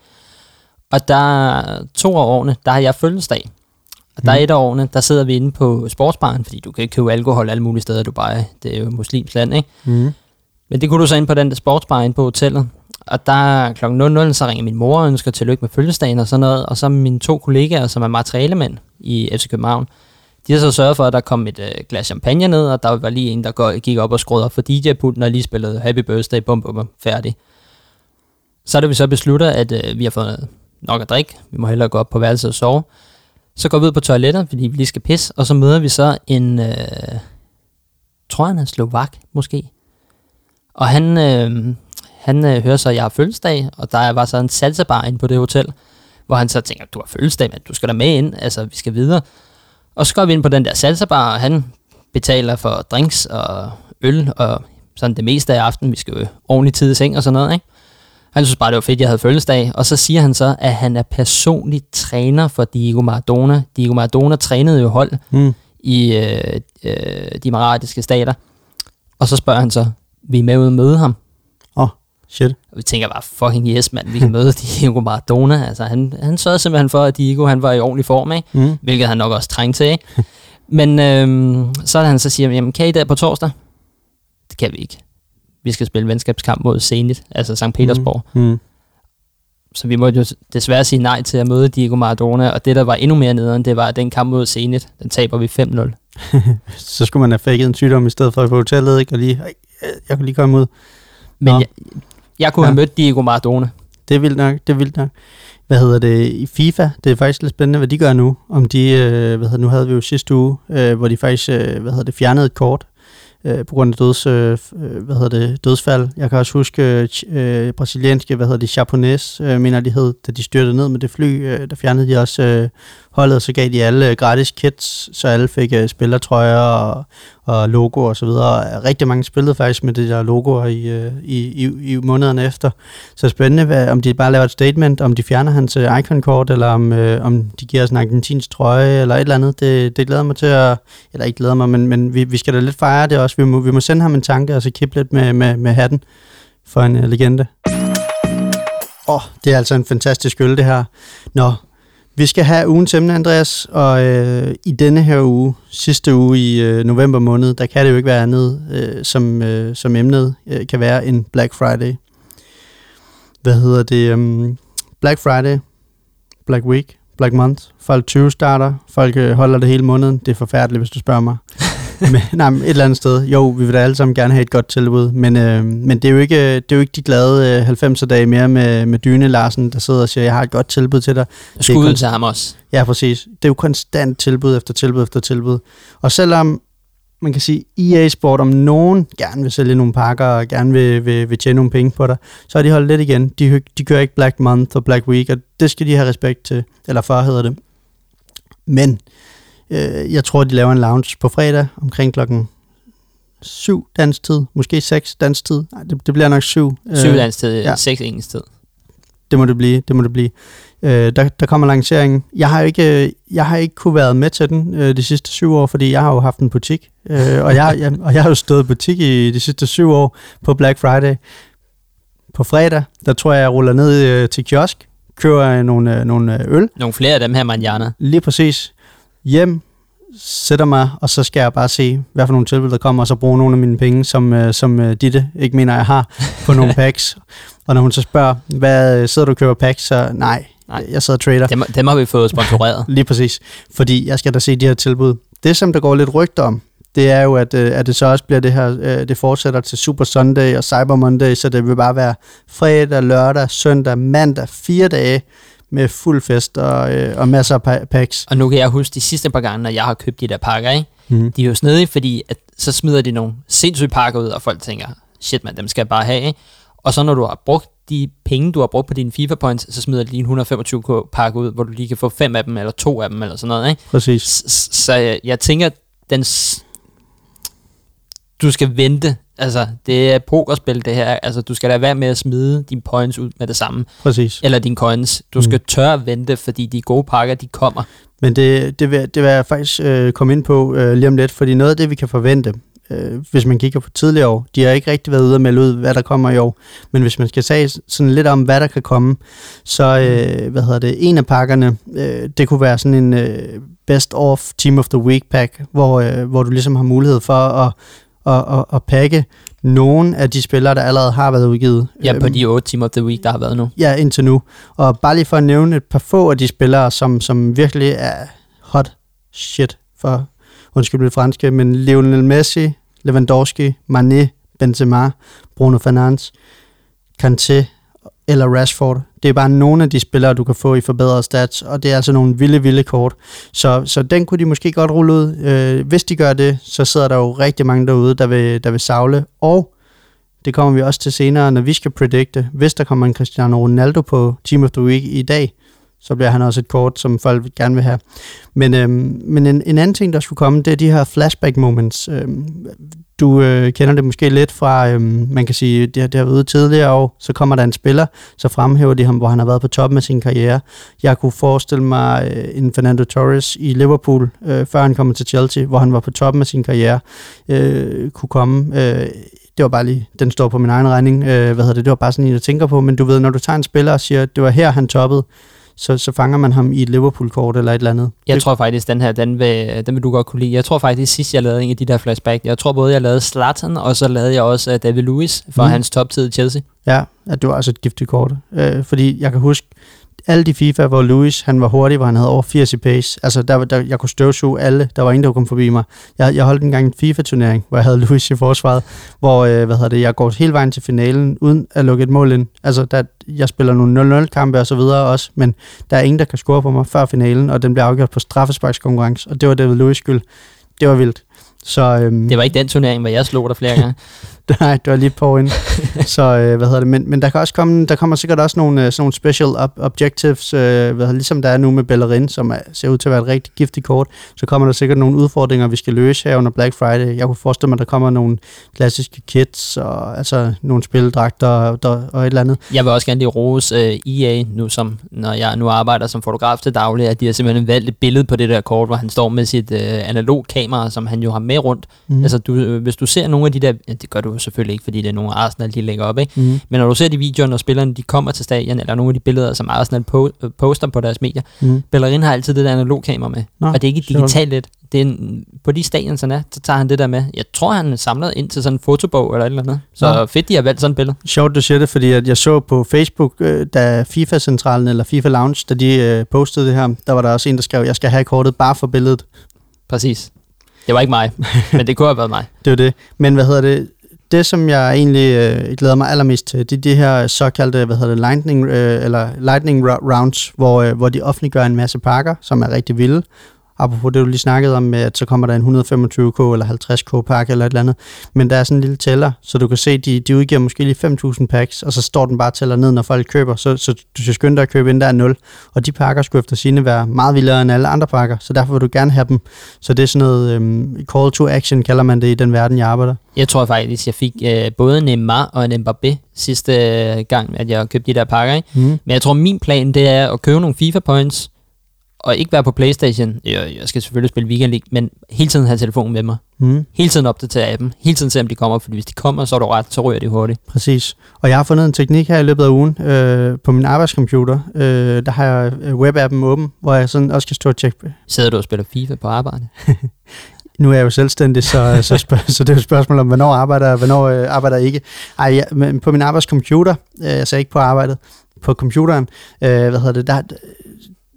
Og der to af årene, der har jeg fødselsdag. Og der er Mm. et af årene, der sidder vi inde på sportsbaren, fordi du kan ikke købe alkohol alle mulige steder i Dubai. Det er jo et muslims land, ikke? Mm. Men det kunne du så ind på den der sportsbar inde på hotellet. Og der kl. 00, så ringer min mor og ønsker tillykke med fødselsdagen og sådan noget. Og så mine to kollegaer, som er materialemænd i FC København, de har så sørget for, at der kom et øh, glas champagne ned, og der var lige en, der gik op og skruede op for DJ-pulten og lige spillede Happy Birthday, bum, bum, bum, færdig. Så er det vi så beslutter, at øh, vi har fået nok at drikke. Vi må hellere gå op på værelset og sove. Så går vi ud på toilettet, fordi vi lige skal pisse, og så møder vi så en, øh, tror jeg han er slovak, måske. Og han, øh, han øh, hører så, at jeg har fødselsdag, og der var så en salsabar inde på det hotel, hvor han så tænker, du har fødselsdag, men du skal da med ind, altså vi skal videre. Og så går vi ind på den der salsabar, og han betaler for drinks og øl, og sådan det meste af aftenen, vi skal jo ordentligt tid i seng og sådan noget, ikke? Han synes bare, det var fedt, jeg havde fødselsdag. Og så siger han så, at han er personlig træner for Diego Maradona. Diego Maradona trænede jo hold Mm. i øh, øh, de emiratiske stater. Og så spørger han så, vi er med ud og møde ham? Åh, oh, shit. Og vi tænker bare, fucking yes, mand, vi kan møde Diego Maradona. Altså, han, han sørgede simpelthen for, at Diego han var i ordentlig form, ikke? Mm. hvilket han nok også trængte til. Ikke? Men øhm, så er han så siger, jamen kan I der på torsdag? Det kan vi ikke. Vi skal spille venskabskamp mod Zenit, altså St. Petersborg. Mm. Mm. Så vi måtte jo desværre sige nej til at møde Diego Maradona, og det, der var endnu mere nederen, det var, at den kamp mod Zenit, den taber vi 5-0. Så skulle man have faked en sygdom i stedet for på hotellet, ikke? Og lige, "Ej, jeg kan lige komme ud. Men Nå. jeg, jeg kunne Ja. have mødt Diego Maradona. Det er vildt nok, det er vildt nok. Hvad hedder det i FIFA? Det er faktisk lidt spændende, hvad de gør nu. Om de, øh, hvad hedder, nu havde vi jo sidste uge, øh, hvor de faktisk, øh, hvad hedder det, fjernede et kort øh, på grund af døds, øh, øh, hvad hedder det, dødsfald. Jeg kan også huske øh, øh, brasilianske, hvad hedder det, Japonais, øh, mener de hed, da de styrtede ned med det fly, øh, der fjernede de også øh, holdet, og så gav de alle øh, gratis kits, så alle fik øh, spillertrøjer og, og logo og så videre. Rigtig mange spillede faktisk med det der logoer i, øh, i, i, i månederne efter. Så spændende, hvad, om de bare laver et statement, om de fjerner hans øh, icon-kort, eller om, øh, om de giver os en argentinsk trøje, eller et eller andet. Det, det glæder mig til at, eller ikke glæder mig, men, men vi, vi skal da lidt fejre det også. Vi må, vi må sende ham en tanke, og så kippe lidt med, med, med hatten for en uh, legende. Åh, oh, det er altså en fantastisk øl, det her. Nå, vi skal have ugens emne, Andreas, og øh, i denne her uge, sidste uge i øh, november måned, der kan det jo ikke være andet, øh, som, øh, som emnet øh, kan være en Black Friday. Hvad hedder det? Um, Black Friday, Black Week, Black Month. Folk 20 starter, folk øh, holder det hele måneden. Det er forfærdeligt, hvis du spørger mig. men, nej, men et eller andet sted. Jo, vi vil da alle sammen gerne have et godt tilbud, men, øh, men det, er jo ikke, det er jo ikke de glade øh, 90'er dage mere med, med Dyne Larsen, der sidder og siger, jeg har et godt tilbud til dig. Skud til ham også. Ja, præcis. Det er jo konstant tilbud efter tilbud efter tilbud. Og selvom man kan sige, EA Sport om nogen gerne vil sælge nogle pakker og gerne vil, vil, vil tjene nogle penge på dig, så har de holdt lidt igen. De, de kører ikke Black Month og Black Week, og det skal de have respekt til. Eller for hedder det. Men øh, jeg tror, de laver en lounge på fredag omkring klokken 7 dansk tid, måske 6 dansk tid. Nej, det, det bliver nok 7. Syv dansk tid, ja. ja. seks engelsk tid. Det må det blive, det må det blive. Øh, der, der kommer lanceringen. Jeg har ikke, øh, jeg har ikke kunne være med til den øh, de sidste syv år, fordi jeg har jo haft en butik, øh, og, jeg, jeg, og jeg har jo stået butik i de sidste syv år på Black Friday. På fredag, der tror jeg, jeg ruller ned øh, til kiosk, køber øh, nogle, øh, nogle øh, øl, Nogle flere af dem her manjana. lige præcis, hjem, sætter mig, og så skal jeg bare se, hvad for nogle tilbud der kommer, og så bruge nogle af mine penge, som, øh, som øh, Ditte ikke mener, jeg har, på nogle packs. Og når hun så spørger, hvad øh, sidder du og køber packs, så nej, Nej. jeg sidder og trader. Dem, dem har vi fået sponsoreret. Lige præcis, fordi jeg skal da se de her tilbud. Det, som der går lidt rygter om, det er jo, at, øh, at det så også bliver det her, øh, det fortsætter til Super Sunday og Cyber Monday, så det vil bare være fredag, lørdag, søndag, mandag, fire dage med fuld fest og, øh, og masser af pa- packs. Og nu kan jeg huske de sidste par gange, når jeg har købt de der pakker, ikke? Mm. De er jo snedige, fordi at, så smider de nogle sindssyge pakker ud, og folk tænker, shit man, dem skal jeg bare have, ikke? Og så når du har brugt de penge, du har brugt på dine FIFA points, så smider de lige en 125 pakke ud, hvor du lige kan få fem af dem, eller to af dem, eller sådan noget, ikke? Præcis. Så jeg, jeg tænker, den du skal vente. Altså, det er pokerspil, det her. Altså, du skal lade være med at smide dine points ud med det samme. Præcis. Eller dine coins. Du skal tør at vente, fordi de gode pakker, de kommer. Men det, det, vil, det vil jeg faktisk øh, komme ind på øh, lige om lidt, fordi noget af det, vi kan forvente, øh, hvis man kigger på tidligere år. De har ikke rigtig været ude og melde ud, hvad der kommer i år. Men hvis man skal sige sådan lidt om, hvad der kan komme, så øh, hvad hedder det, en af pakkerne, øh, det kunne være sådan en øh, best of Team of the Week pack, hvor, øh, hvor du ligesom har mulighed for at, at, at, at pakke nogle af de spillere, der allerede har været udgivet. Ja, på Øhm, de 8 Team of the Week, der har været nu. Ja, indtil nu. Og bare lige for at nævne et par få af de spillere, som, som virkelig er hot shit for, undskyld det franske, men Lionel Messi, Lewandowski, Mané, Benzema, Bruno Fernandes, Kanté eller Rashford. Det er bare nogle af de spillere, du kan få i forbedrede stats, og det er altså nogle vilde, vilde kort. Så, så den kunne de måske godt rulle ud. Øh, hvis de gør det, så sidder der jo rigtig mange derude, der vil, der vil savle. Og det kommer vi også til senere, når vi skal predikte. Hvis der kommer en Cristiano Ronaldo på Team of the Week i dag, så bliver han også et kort, som folk gerne vil have. Men, øhm, men en, en anden ting, der skulle komme, det er de her flashback moments. Øhm, du øh, kender det måske lidt fra, øhm, man kan sige, det, det har været ude tidligere år, så kommer der en spiller, så fremhæver de ham, hvor han har været på toppen af sin karriere. Jeg kunne forestille mig øh, en Fernando Torres i Liverpool, øh, før han kom til Chelsea, hvor han var på toppen af sin karriere, øh, kunne komme. Øh, det var bare lige, den står på min egen regning, øh, hvad hedder det, det var bare sådan en, jeg tænker på, men du ved, når du tager en spiller og siger, det var her, han toppede, så, så fanger man ham i et Liverpool-kort eller et eller andet. Jeg det, tror faktisk, den her, den vil, den vil du godt kunne lide. Jeg tror faktisk, sidst jeg lavede en af de der flashback, jeg tror både, jeg lavede Zlatan, og så lavede jeg også uh, David Lewis for mm. hans toptid i Chelsea. Ja, at det var altså et giftigt kort. Øh, fordi jeg kan huske, alle de FIFA, hvor Lewis han var hurtig, hvor han havde over 80 i pace. Altså, der, der, jeg kunne støvsuge alle. Der var ingen, der kunne komme forbi mig. Jeg, jeg holdt engang en FIFA-turnering, hvor jeg havde Lewis i forsvaret, hvor øh, hvad hedder det, jeg går hele vejen til finalen, uden at lukke et mål ind. Altså, der, jeg spiller nogle 0-0-kampe og så videre også, men der er ingen, der kan score på mig før finalen, og den bliver afgjort på straffesparkskonkurrence, og det var David Lewis skyld. Det var vildt. Så, øhm, Det var ikke den turnering, hvor jeg slog dig flere gange. Nej, det var lige på ind. så øh, hvad hedder det? Men, men der kan også komme, der kommer sikkert også nogle, øh, sådan nogle special ob- objectives, øh, hvad hedder, ligesom der er nu med Bellerin, som er, ser ud til at være et rigtig giftigt kort. Så kommer der sikkert nogle udfordringer, vi skal løse her under Black Friday. Jeg kunne forestille mig, at der kommer nogle klassiske kits, og altså nogle spildragter og, og et eller andet. Jeg vil også gerne lige rose uh, EA, nu som, når jeg nu arbejder som fotograf til daglig, at de har simpelthen valgt et billede på det der kort, hvor han står med sit uh, analog kamera, som han jo har med rundt. Mm. Altså, du, øh, hvis du ser nogle af de der, det gør du jo selvfølgelig ikke, fordi det er nogle Arsenal, de lægger op, ikke? Mm. Men når du ser de videoer, når spillerne de kommer til stadion, eller nogle af de billeder, som Arsenal po- øh, poster på deres medier, Mm. Bellerin har altid det der analog kamera med. Nå, og det er ikke digitalt lidt. Det er en, på de stadion, han er, så tager han det der med. Jeg tror, han samlet ind til sådan en fotobog eller et eller andet. Så Nå. fedt, de har valgt sådan et billede. Sjovt, du siger det, fordi at jeg så på Facebook, øh, da FIFA-centralen eller FIFA Lounge, da de øh, postede det her, der var der også en, der skrev, jeg skal have kortet bare for billedet. Præcis. Det var ikke mig, men det kunne have været mig. Det er jo det. Men hvad hedder det? Det, som jeg egentlig øh, glæder mig allermest til, det er de her såkaldte, hvad hedder det, lightning, øh, eller lightning rounds, hvor, øh, hvor de offentliggør en masse pakker, som er rigtig vilde. Apropos det, du lige snakkede om, med, at så kommer der en 125k eller 50k pakke eller et eller andet. Men der er sådan en lille tæller, så du kan se, de, de udgiver måske lige 5.000 packs, og så står den bare tæller ned, når folk køber. Så, så du skal skynde dig at købe, inden der er 0. Og de pakker skulle efter sine være meget vildere end alle andre pakker, så derfor vil du gerne have dem. Så det er sådan noget øhm, call to action, kalder man det i den verden, jeg arbejder. Jeg tror faktisk, jeg fik øh, både Neymar og en Mbappé sidste øh, gang, at jeg købte de der pakker. Ikke? Mm. Men jeg tror, min plan det er at købe nogle FIFA-points, og ikke være på Playstation. Jeg, jeg skal selvfølgelig spille Weekend League, men hele tiden have telefonen med mig. Mm. Hele tiden opdatere appen. Hele tiden se, om de kommer, fordi hvis de kommer, så er du ret, så ryger de hurtigt. Præcis. Og jeg har fundet en teknik her i løbet af ugen øh, på min arbejdscomputer. Øh, der har jeg øh, webappen åben, hvor jeg sådan også kan stå og tjekke. Sidder du og spiller FIFA på arbejde? Nu er jeg jo selvstændig, så, så, spørg, så det er jo et spørgsmål om, hvornår arbejder jeg, hvornår øh, arbejder jeg ikke. Ej, jeg, men på min arbejdscomputer, øh, jeg sagde ikke på arbejdet, på computeren, øh, hvad hedder det, der,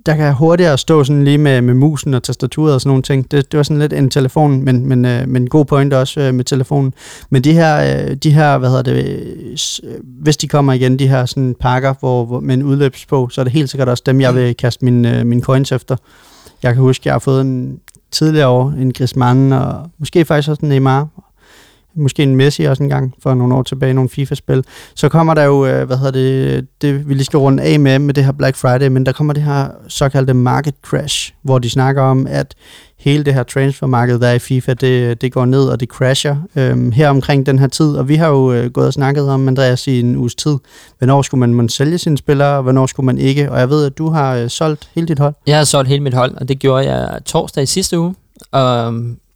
der kan jeg hurtigere stå sådan lige med, med musen og tastaturet og sådan nogle ting. Det, det var sådan lidt en telefon, men, men, øh, men en god point også øh, med telefonen. Men de her, øh, de her, hvad hedder det, øh, øh, hvis de kommer igen, de her sådan pakker hvor, hvor, med en udløbs på, så er det helt sikkert også dem, jeg vil kaste min, øh, min coins efter. Jeg kan huske, jeg har fået en tidligere år, en Griezmann, og måske faktisk også en Neymar, måske en Messi også en gang for nogle år tilbage, nogle FIFA-spil. Så kommer der jo, øh, hvad hedder det, det vi lige skal runde af med, med det her Black Friday, men der kommer det her såkaldte market crash, hvor de snakker om, at hele det her transfermarked, der er i FIFA, det, det går ned, og det crasher øhm, her omkring den her tid. Og vi har jo øh, gået og snakket om, Andreas, i en uges tid, hvornår skulle man, man sælge sine spillere, og hvornår skulle man ikke. Og jeg ved, at du har øh, solgt hele dit hold. Jeg har solgt hele mit hold, og det gjorde jeg torsdag i sidste uge. Og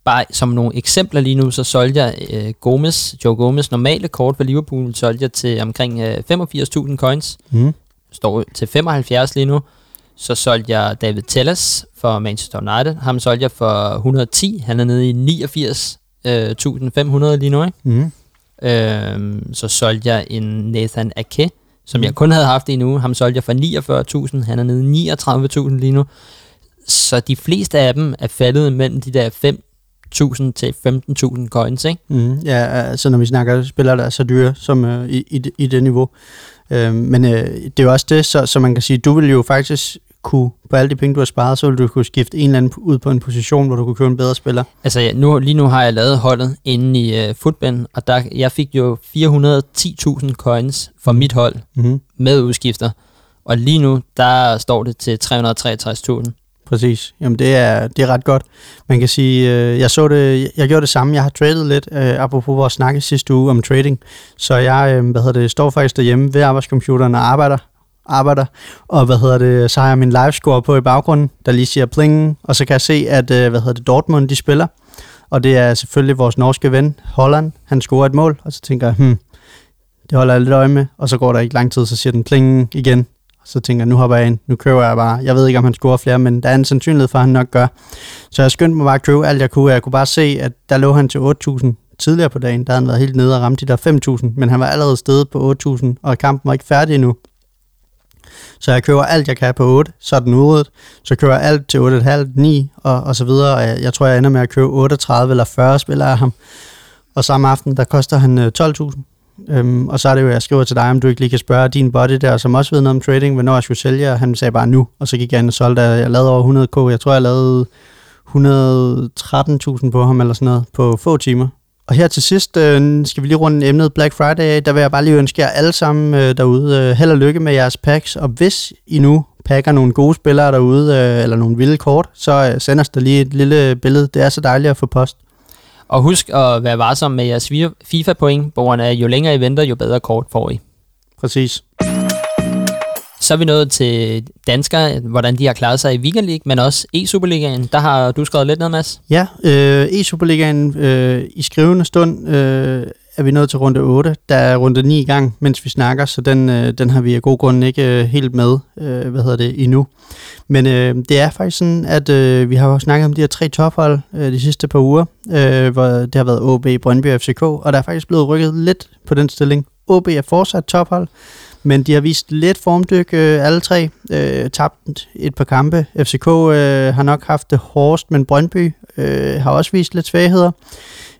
bare som nogle eksempler lige nu, så solgte jeg øh, Gomez, Joe Gomez normale kort for Liverpool, solgte jeg til omkring øh, 85.000 coins, Mm. står til 75 lige nu. Så solgte jeg David Telles for Manchester United, ham solgte jeg for 110, han er nede i 89.500 lige nu, ikke? Mm. Øhm, så solgte jeg en Nathan Ake, som Mm. jeg kun havde haft i en uge. Ham solgte jeg for 49.000. Han er nede i 39.000 lige nu. Så de fleste af dem er faldet mellem de der 5.000 til 15.000 coins, ikke? Mm, ja, altså når vi snakker spillere, der er så dyre som øh, i, i, det- i det niveau. Øh, men øh, det er jo også det, så, så man kan sige, du vil jo faktisk kunne, på alle de penge, du har sparet, så vil du kunne skifte en eller anden ud på en position, hvor du kunne købe en bedre spiller. Altså ja, nu, lige nu har jeg lavet holdet inde i uh, Footbin, og der, jeg fik jo 410.000 coins for mit hold Mm, med udskifter. Og lige nu, der står det til 363.000 præcis. Jamen det er, det er ret godt. Man kan sige, øh, jeg så det, jeg gjorde det samme. Jeg har tradet lidt, øh, apropos vores snakke sidste uge om trading. Så jeg, øh, hvad hedder det, står faktisk derhjemme ved arbejdscomputeren og arbejder arbejder, og hvad hedder det, så har jeg min livescore på i baggrunden, der lige siger pling, og så kan jeg se, at øh, hvad hedder det, Dortmund, de spiller, og det er selvfølgelig vores norske ven, Holland, han scorer et mål, og så tænker jeg, hmm, det holder jeg lidt øje med, og så går der ikke lang tid, så siger den pling igen, så tænker jeg, nu hopper jeg ind, nu køber jeg bare, jeg ved ikke, om han scorer flere, men der er en sandsynlighed for, at han nok gør. Så jeg skyndte mig bare at købe alt, jeg kunne, jeg kunne bare se, at der lå han til 8.000 tidligere på dagen, der havde han været helt nede og ramt de der 5.000, men han var allerede stedet på 8.000, og kampen var ikke færdig endnu. Så jeg køber alt, jeg kan på 8, så er den udryddet. Så køber jeg alt til 8,5, 9 og, og så videre. Og jeg, jeg tror, jeg ender med at købe 38 eller 40 spillere af ham. Og samme aften, der koster han øh, 12.000. Øhm, og så er det jo, jeg skriver til dig, om du ikke lige kan spørge din body der, som også ved noget om trading, hvornår jeg skulle sælge, og han sagde bare nu, og så gik jeg ind og solgte, jeg lavede over 100k, jeg tror, jeg lavede 113.000 på ham eller sådan noget, på få timer. Og her til sidst øh, skal vi lige runde emnet Black Friday. Der vil jeg bare lige ønske jer alle sammen øh, derude øh, held og lykke med jeres packs. Og hvis I nu pakker nogle gode spillere derude, øh, eller nogle vilde kort, så øh, send os der lige et lille billede. Det er så dejligt at få post. Og husk at være varsom med jeres FIFA-point, af, jo længere I venter, jo bedre kort får I. Præcis. Så er vi nået til danskere, hvordan de har klaret sig i Weekend League, men også e-Superligaen. Der har du skrevet lidt ned, Mads. Ja, øh, e-Superligaen øh, i skrivende stund øh, er vi nået til runde 8. Der er runde 9 i gang, mens vi snakker, så den, øh, den har vi af god grund ikke øh, helt med, øh, hvad hedder det, endnu. Men øh, det er faktisk sådan, at øh, vi har jo snakket om de her tre tophold øh, de sidste par uger, øh, hvor det har været OB, Brøndby og FCK, og der er faktisk blevet rykket lidt på den stilling. OB er fortsat tophold, men de har vist lidt formdyk øh, alle tre. Øh, tabt et par kampe. FCK øh, har nok haft det hårdest, men Brøndby øh, har også vist lidt svagheder.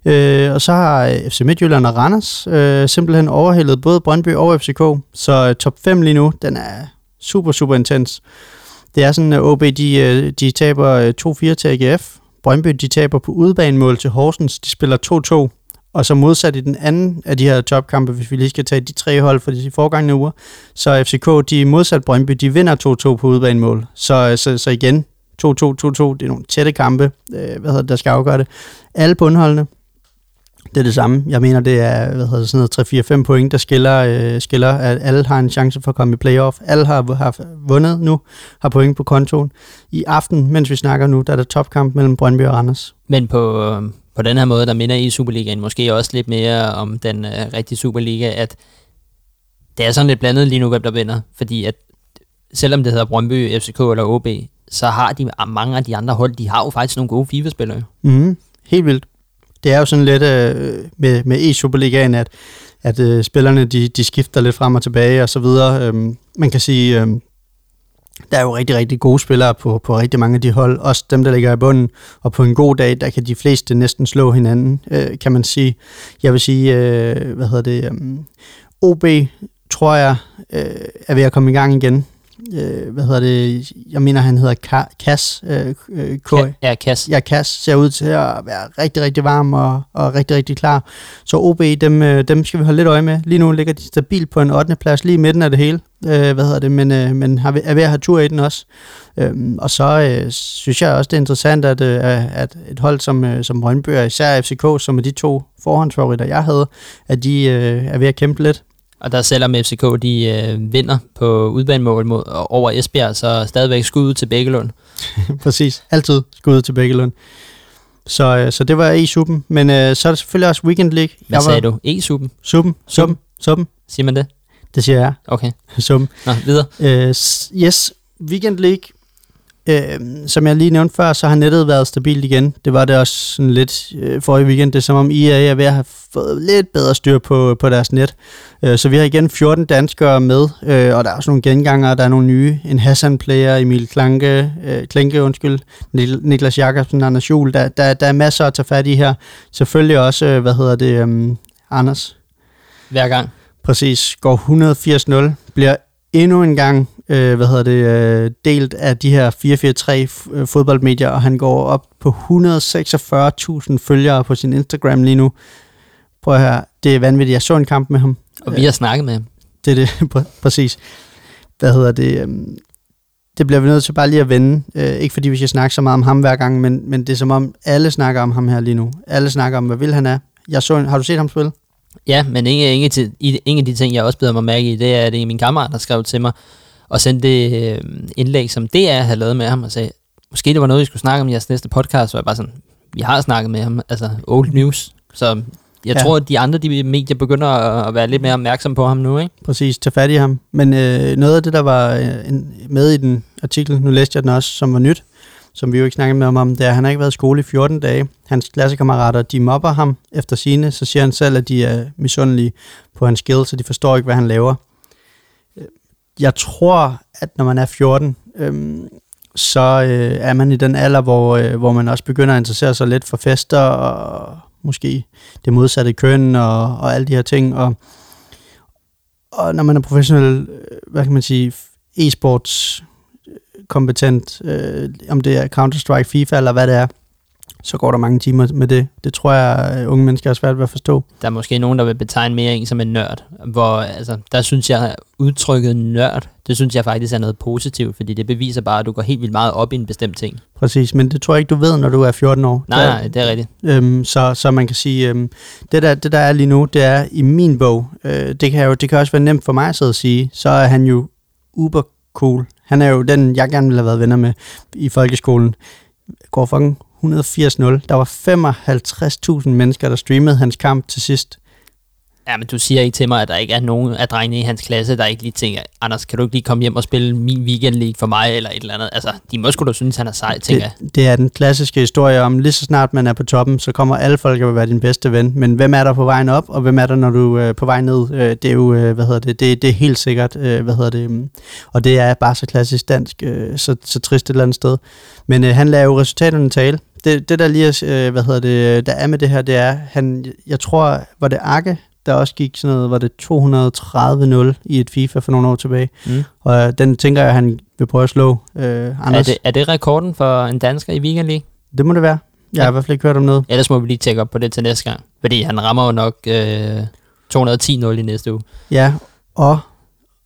Øh, og så har øh, FC Midtjylland og Randers øh, simpelthen overhældet både Brøndby og FCK. Så øh, top 5 lige nu, den er super, super intens. Det er sådan, at OB de, øh, de taber øh, 2-4 til AGF. Brøndby de taber på udebanemål til Horsens. De spiller 2-2. Og så modsat i den anden af de her topkampe, hvis vi lige skal tage de tre hold for de forgangne uger, så FCK, de modsat Brøndby, de vinder 2-2 på udebanemål. Så, så, så igen, 2-2, 2-2, det er nogle tætte kampe, øh, hvad hedder det, der skal afgøre det. Alle bundholdene, det er det samme. Jeg mener, det er hvad hedder det, sådan noget 3-4-5 point, der skiller, øh, skiller, at alle har en chance for at komme i playoff. Alle har, har vundet nu, har point på kontoen. I aften, mens vi snakker nu, der er der topkamp mellem Brøndby og Randers. Men på, øh, på den her måde, der minder i Superligaen måske også lidt mere om den øh, rigtige Superliga, at det er sådan lidt blandet lige nu, hvem der vinder. Fordi at selvom det hedder Brøndby, FCK eller OB, så har de mange af de andre hold, de har jo faktisk nogle gode FIFA-spillere. Mm, helt vildt. Det er jo sådan lidt øh, med, med e-Superligaen, at, at øh, spillerne de, de skifter lidt frem og tilbage og så videre. Øhm, man kan sige, øh, der er jo rigtig, rigtig gode spillere på, på rigtig mange af de hold, også dem, der ligger i bunden, og på en god dag, der kan de fleste næsten slå hinanden, øh, kan man sige. Jeg vil sige, øh, hvad hedder det, øh, OB, tror jeg, øh, er ved at komme i gang igen. Øh, hvad hedder det, jeg mener, han hedder Ka- Kas, øh, øh, K- Ka- ja, Kass. ja, Kas ser ud til at være rigtig, rigtig varm og, og rigtig, rigtig klar. Så OB, dem, øh, dem skal vi holde lidt øje med. Lige nu ligger de stabilt på en 8. plads, lige i midten af det hele. Øh, hvad hedder det, men, øh, men har, er ved at have tur i den også. Øhm, og så øh, synes jeg også, det er interessant, at, øh, at et hold som, øh, som Brøndby og især FCK, som er de to forhåndsfavoritter, jeg havde, at de øh, er ved at kæmpe lidt. Og der selvom FCK de øh, vinder på udbanemål mod, over Esbjerg, så stadigvæk skud til Bækkelund. Præcis. Altid skud til Bækkelund. Så, øh, så det var e-suppen. Men øh, så er der selvfølgelig også Weekend League. Hvad Jeg var- sagde du? E-suppen? Suppen, suppen, suppen. Siger man det? Det siger jeg. Okay. Suppen. Nå, videre. Øh, yes, Weekend League. Øh, som jeg lige nævnte før, så har nettet været stabilt igen. Det var det også sådan lidt øh, for i weekend. Det er som om EA er ved at have fået lidt bedre styr på, på deres net. Øh, så vi har igen 14 danskere med, øh, og der er også nogle gengangere, der er nogle nye. En Hassan-player, Emil Klanke, øh, Klinke, undskyld, Nik- Niklas Jakobsen, Anders Juhl. Der, der, der er masser at tage fat i her. Selvfølgelig også, øh, hvad hedder det, øh, Anders? Hver gang. Præcis, går 180-0, bliver endnu en gang øh, hvad hedder det, øh, delt af de her 443 f- øh, fodboldmedier, og han går op på 146.000 følgere på sin Instagram lige nu. Prøv at høre, det er vanvittigt. Jeg så en kamp med ham. Og vi har snakket med ham. Det er det, pr- præcis. Hvad hedder det? øhm, Det bliver vi nødt til bare lige at vende. Øh, ikke fordi vi skal snakke så meget om ham hver gang, men, men det er som om alle snakker om ham her lige nu. Alle snakker om, hvad vil han er. Jeg så, en- har du set ham spille? Ja, men en, en, til, i- en af de ting, jeg også beder mig mærke i, det er, at det er min kammerat, der skrev til mig, og sendte det øh, indlæg, som DR havde lavet med ham, og sagde, måske det var noget, vi skulle snakke om i jeres næste podcast, så jeg bare sådan, vi har snakket med ham, altså old news, så jeg Ja. tror, at de andre de medier begynder at være lidt mere opmærksomme på ham nu, ikke? Præcis, tage fat i ham. Men øh, noget af det, der var øh, med i den artikel, nu læste jeg den også, som var nyt, som vi jo ikke snakkede med ham om, det er, at han har ikke været i skole i 14 dage. Hans klassekammerater, de mobber ham efter sine, så siger han selv, at de er misundelige på hans skills, så de forstår ikke, hvad han laver. Jeg tror, at når man er 14, øhm, så øh, er man i den alder, hvor, øh, hvor man også begynder at interessere sig lidt for fester og måske det modsatte køn og, og alle de her ting. Og, og når man er professionel, øh, hvad kan man sige, e-sports øh, kompetent, øh, om det er Counter-Strike, FIFA eller hvad det er, så går der mange timer med det. Det tror jeg, øh, unge mennesker har svært ved at forstå. Der er måske nogen, der vil betegne mere en som en nørd, hvor altså, der synes jeg, udtrykket nørd, det synes jeg faktisk er noget positivt, fordi det beviser bare, at du går helt vildt meget op i en bestemt ting. Præcis, men det tror jeg ikke, du ved, når du er 14 år. Nej, Der- nej, det er rigtigt. Øhm, så, så man kan sige, øhm, det, der, det der er lige nu, det er i min bog, øh, det, kan jo, det kan også være nemt for mig at sidde og sige, så er han jo uber cool. Han er jo den, jeg gerne ville have været venner med i folkeskolen. Går fucking 180-0. Der var 55.000 mennesker, der streamede hans kamp til sidst. Ja, men du siger ikke til mig, at der ikke er nogen af drengene i hans klasse, der ikke lige tænker, Anders, kan du ikke lige komme hjem og spille min weekend league for mig, eller et eller andet? Altså, de må sgu da synes, han er sej, tænker jeg. Det, er den klassiske historie om, lige så snart man er på toppen, så kommer alle folk at være din bedste ven. Men hvem er der på vejen op, og hvem er der, når du er på vej ned? Øh, Det er jo, øh, hvad hedder det, det, det er helt sikkert, øh, hvad hedder det, mm, og det er bare så klassisk dansk, øh, så, så trist et eller andet sted. Men øh, han lader jo resultaterne tale. Det, det der lige er, øh, hvad hedder det, der er med det her, det er, han, jeg tror, var det Arke, der også gik sådan noget, var det 230-0 i et FIFA for nogle år tilbage. Mm. Og øh, den tænker jeg, han vil prøve at slå. Øh, Er, Anders, det, er det rekorden for en dansker i weekend league? det må det være. Jeg har i hvert fald ikke hørt om noget. Ellers må vi lige tjekke op på det til næste gang. Fordi han rammer jo nok øh, 210-0 i næste uge. Ja, og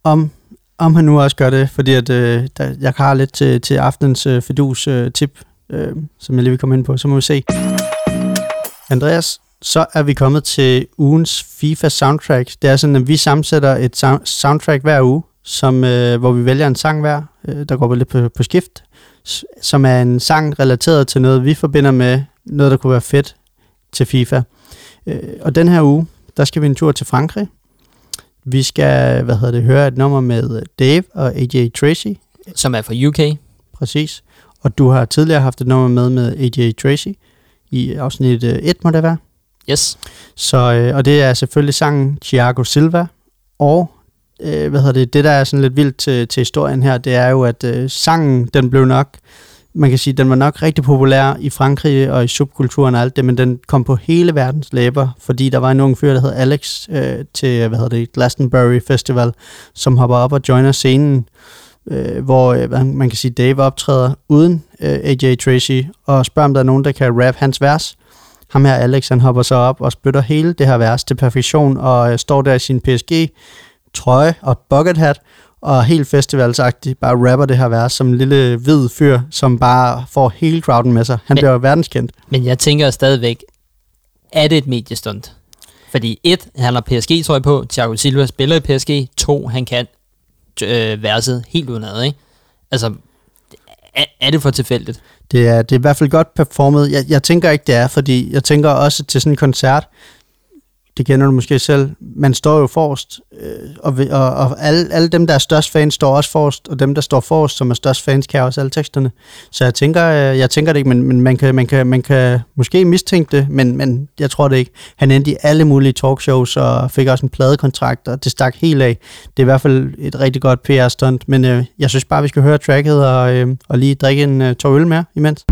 om, om han nu også gør det, fordi at, øh, der, jeg har lidt til, til aftenens øh, fedus øh, tip, øh, som jeg lige vil komme ind på, så må vi se. Andreas, så er vi kommet til ugens FIFA soundtrack. Det er sådan, at vi sammensætter et sound, soundtrack hver uge, som, øh, hvor vi vælger en sang hver, øh, der går på lidt på, på skift, som er en sang relateret til noget, vi forbinder med noget, der kunne være fedt til FIFA. Øh, og den her uge, der skal vi en tur til Frankrig. Vi skal, hvad hedder det, høre et nummer med Dave og AJ Tracy, Som er fra UK. præcis. Og du har tidligere haft et nummer med med AJ Tracy i afsnit 1, må det være. Yes. Så, øh, og det er selvfølgelig sangen Thiago Silva, og øh, hvad hedder det, det der er sådan lidt vildt til, til historien her, det er jo, at øh, sangen, den blev nok, man kan sige, den var nok rigtig populær i Frankrig og i subkulturen og alt det, men den kom på hele verdens læber, fordi der var en ung fyr, der hed Alex, øh, til, hvad hedder det, Glastonbury Festival, som hopper op og joiner scenen, øh, hvor øh, man kan sige, Dave optræder uden øh, AJ Tracy, og spørger, om der er nogen, der kan rap hans vers. Ham her, Alex, han hopper så op og spytter hele det her vers til perfektion, og øh, står der i sin PSG-trøje og bucket hat, og helt festivalsagtigt bare rapper det her vers som en lille hvid fyr, som bare får hele crowden med sig. Han Men- bliver verdenskendt. Men jeg tænker stadigvæk, er det et mediestunt? Fordi et, han har PSG-trøje på, Thiago Silva spiller i PSG, to, han kan øh, verset helt udenad, ikke? Altså, Er, er det for tilfældigt? Det er, det er i hvert fald godt performet. Jeg, jeg tænker ikke, det er, fordi jeg tænker også til sådan en koncert, det kender du måske selv, man står jo forrest, øh, og, og, og alle, alle dem, der er størst fans, står også forrest, og dem, der står forrest, som er størst fans, kan også alle teksterne. Så jeg tænker, øh, jeg tænker det ikke, men, men man, kan, man, kan, man kan måske mistænke det, men, men jeg tror det ikke. Han endte i alle mulige talkshows, og fik også en pladekontrakt, og det stak helt af. Det er i hvert fald et rigtig godt PR-stunt, men øh, jeg synes bare, vi skal høre tracket, og, øh, og lige drikke en øh, tår øl mere imens.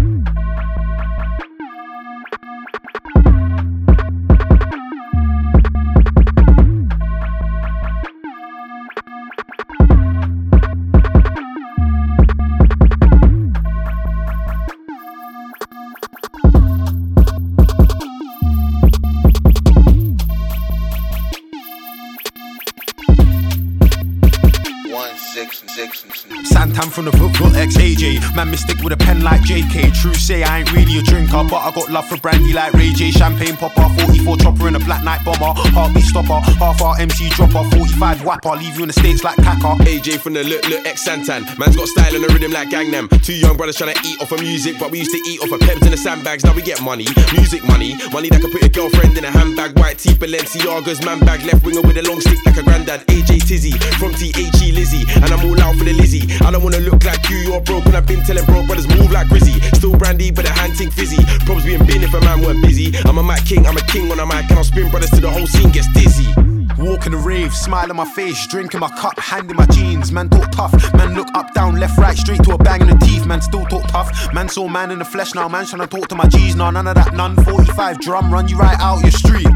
Six Santam from the foot ex AJ. Man, mystic with a pen like JK. True say I ain't really a drinker, but I got love for brandy like Ray J. Champagne popper, 44 chopper in a black night bomber. Heartbeat stopper, half our MC dropper, 45 whapper. Leave you in the states like Kaka. AJ from the look, look, ex Santan. Man's got style and a rhythm like Gangnam. Two young brothers trying to eat off of music, but we used to eat off of peps in the sandbags. Now we get money, music money, money that can put your girlfriend in a handbag. White tee, Balenciagas, man bag, left winger with a long stick like a granddad. AJ Tizzy from THE Lizzie, and I'm all out for the Lizzie. I don't wanna look like you, you're broken. I've been telling bro brothers move like Grizzy. Still brandy, but the hand ting fizzy. Probs being bin if a man weren't busy. I'm a mic king, I'm a king on a mic, and I'll spin brothers till the whole scene gets dizzy. Walking the rave, smile on my face, drinking my cup, hand in my jeans. Man talk tough, man look up, down, left, right, straight to a bang in the teeth. Man still talk tough, man saw man in the flesh now. Man trying to talk to my G's now, none of that, none. 45 drum, run you right out your street.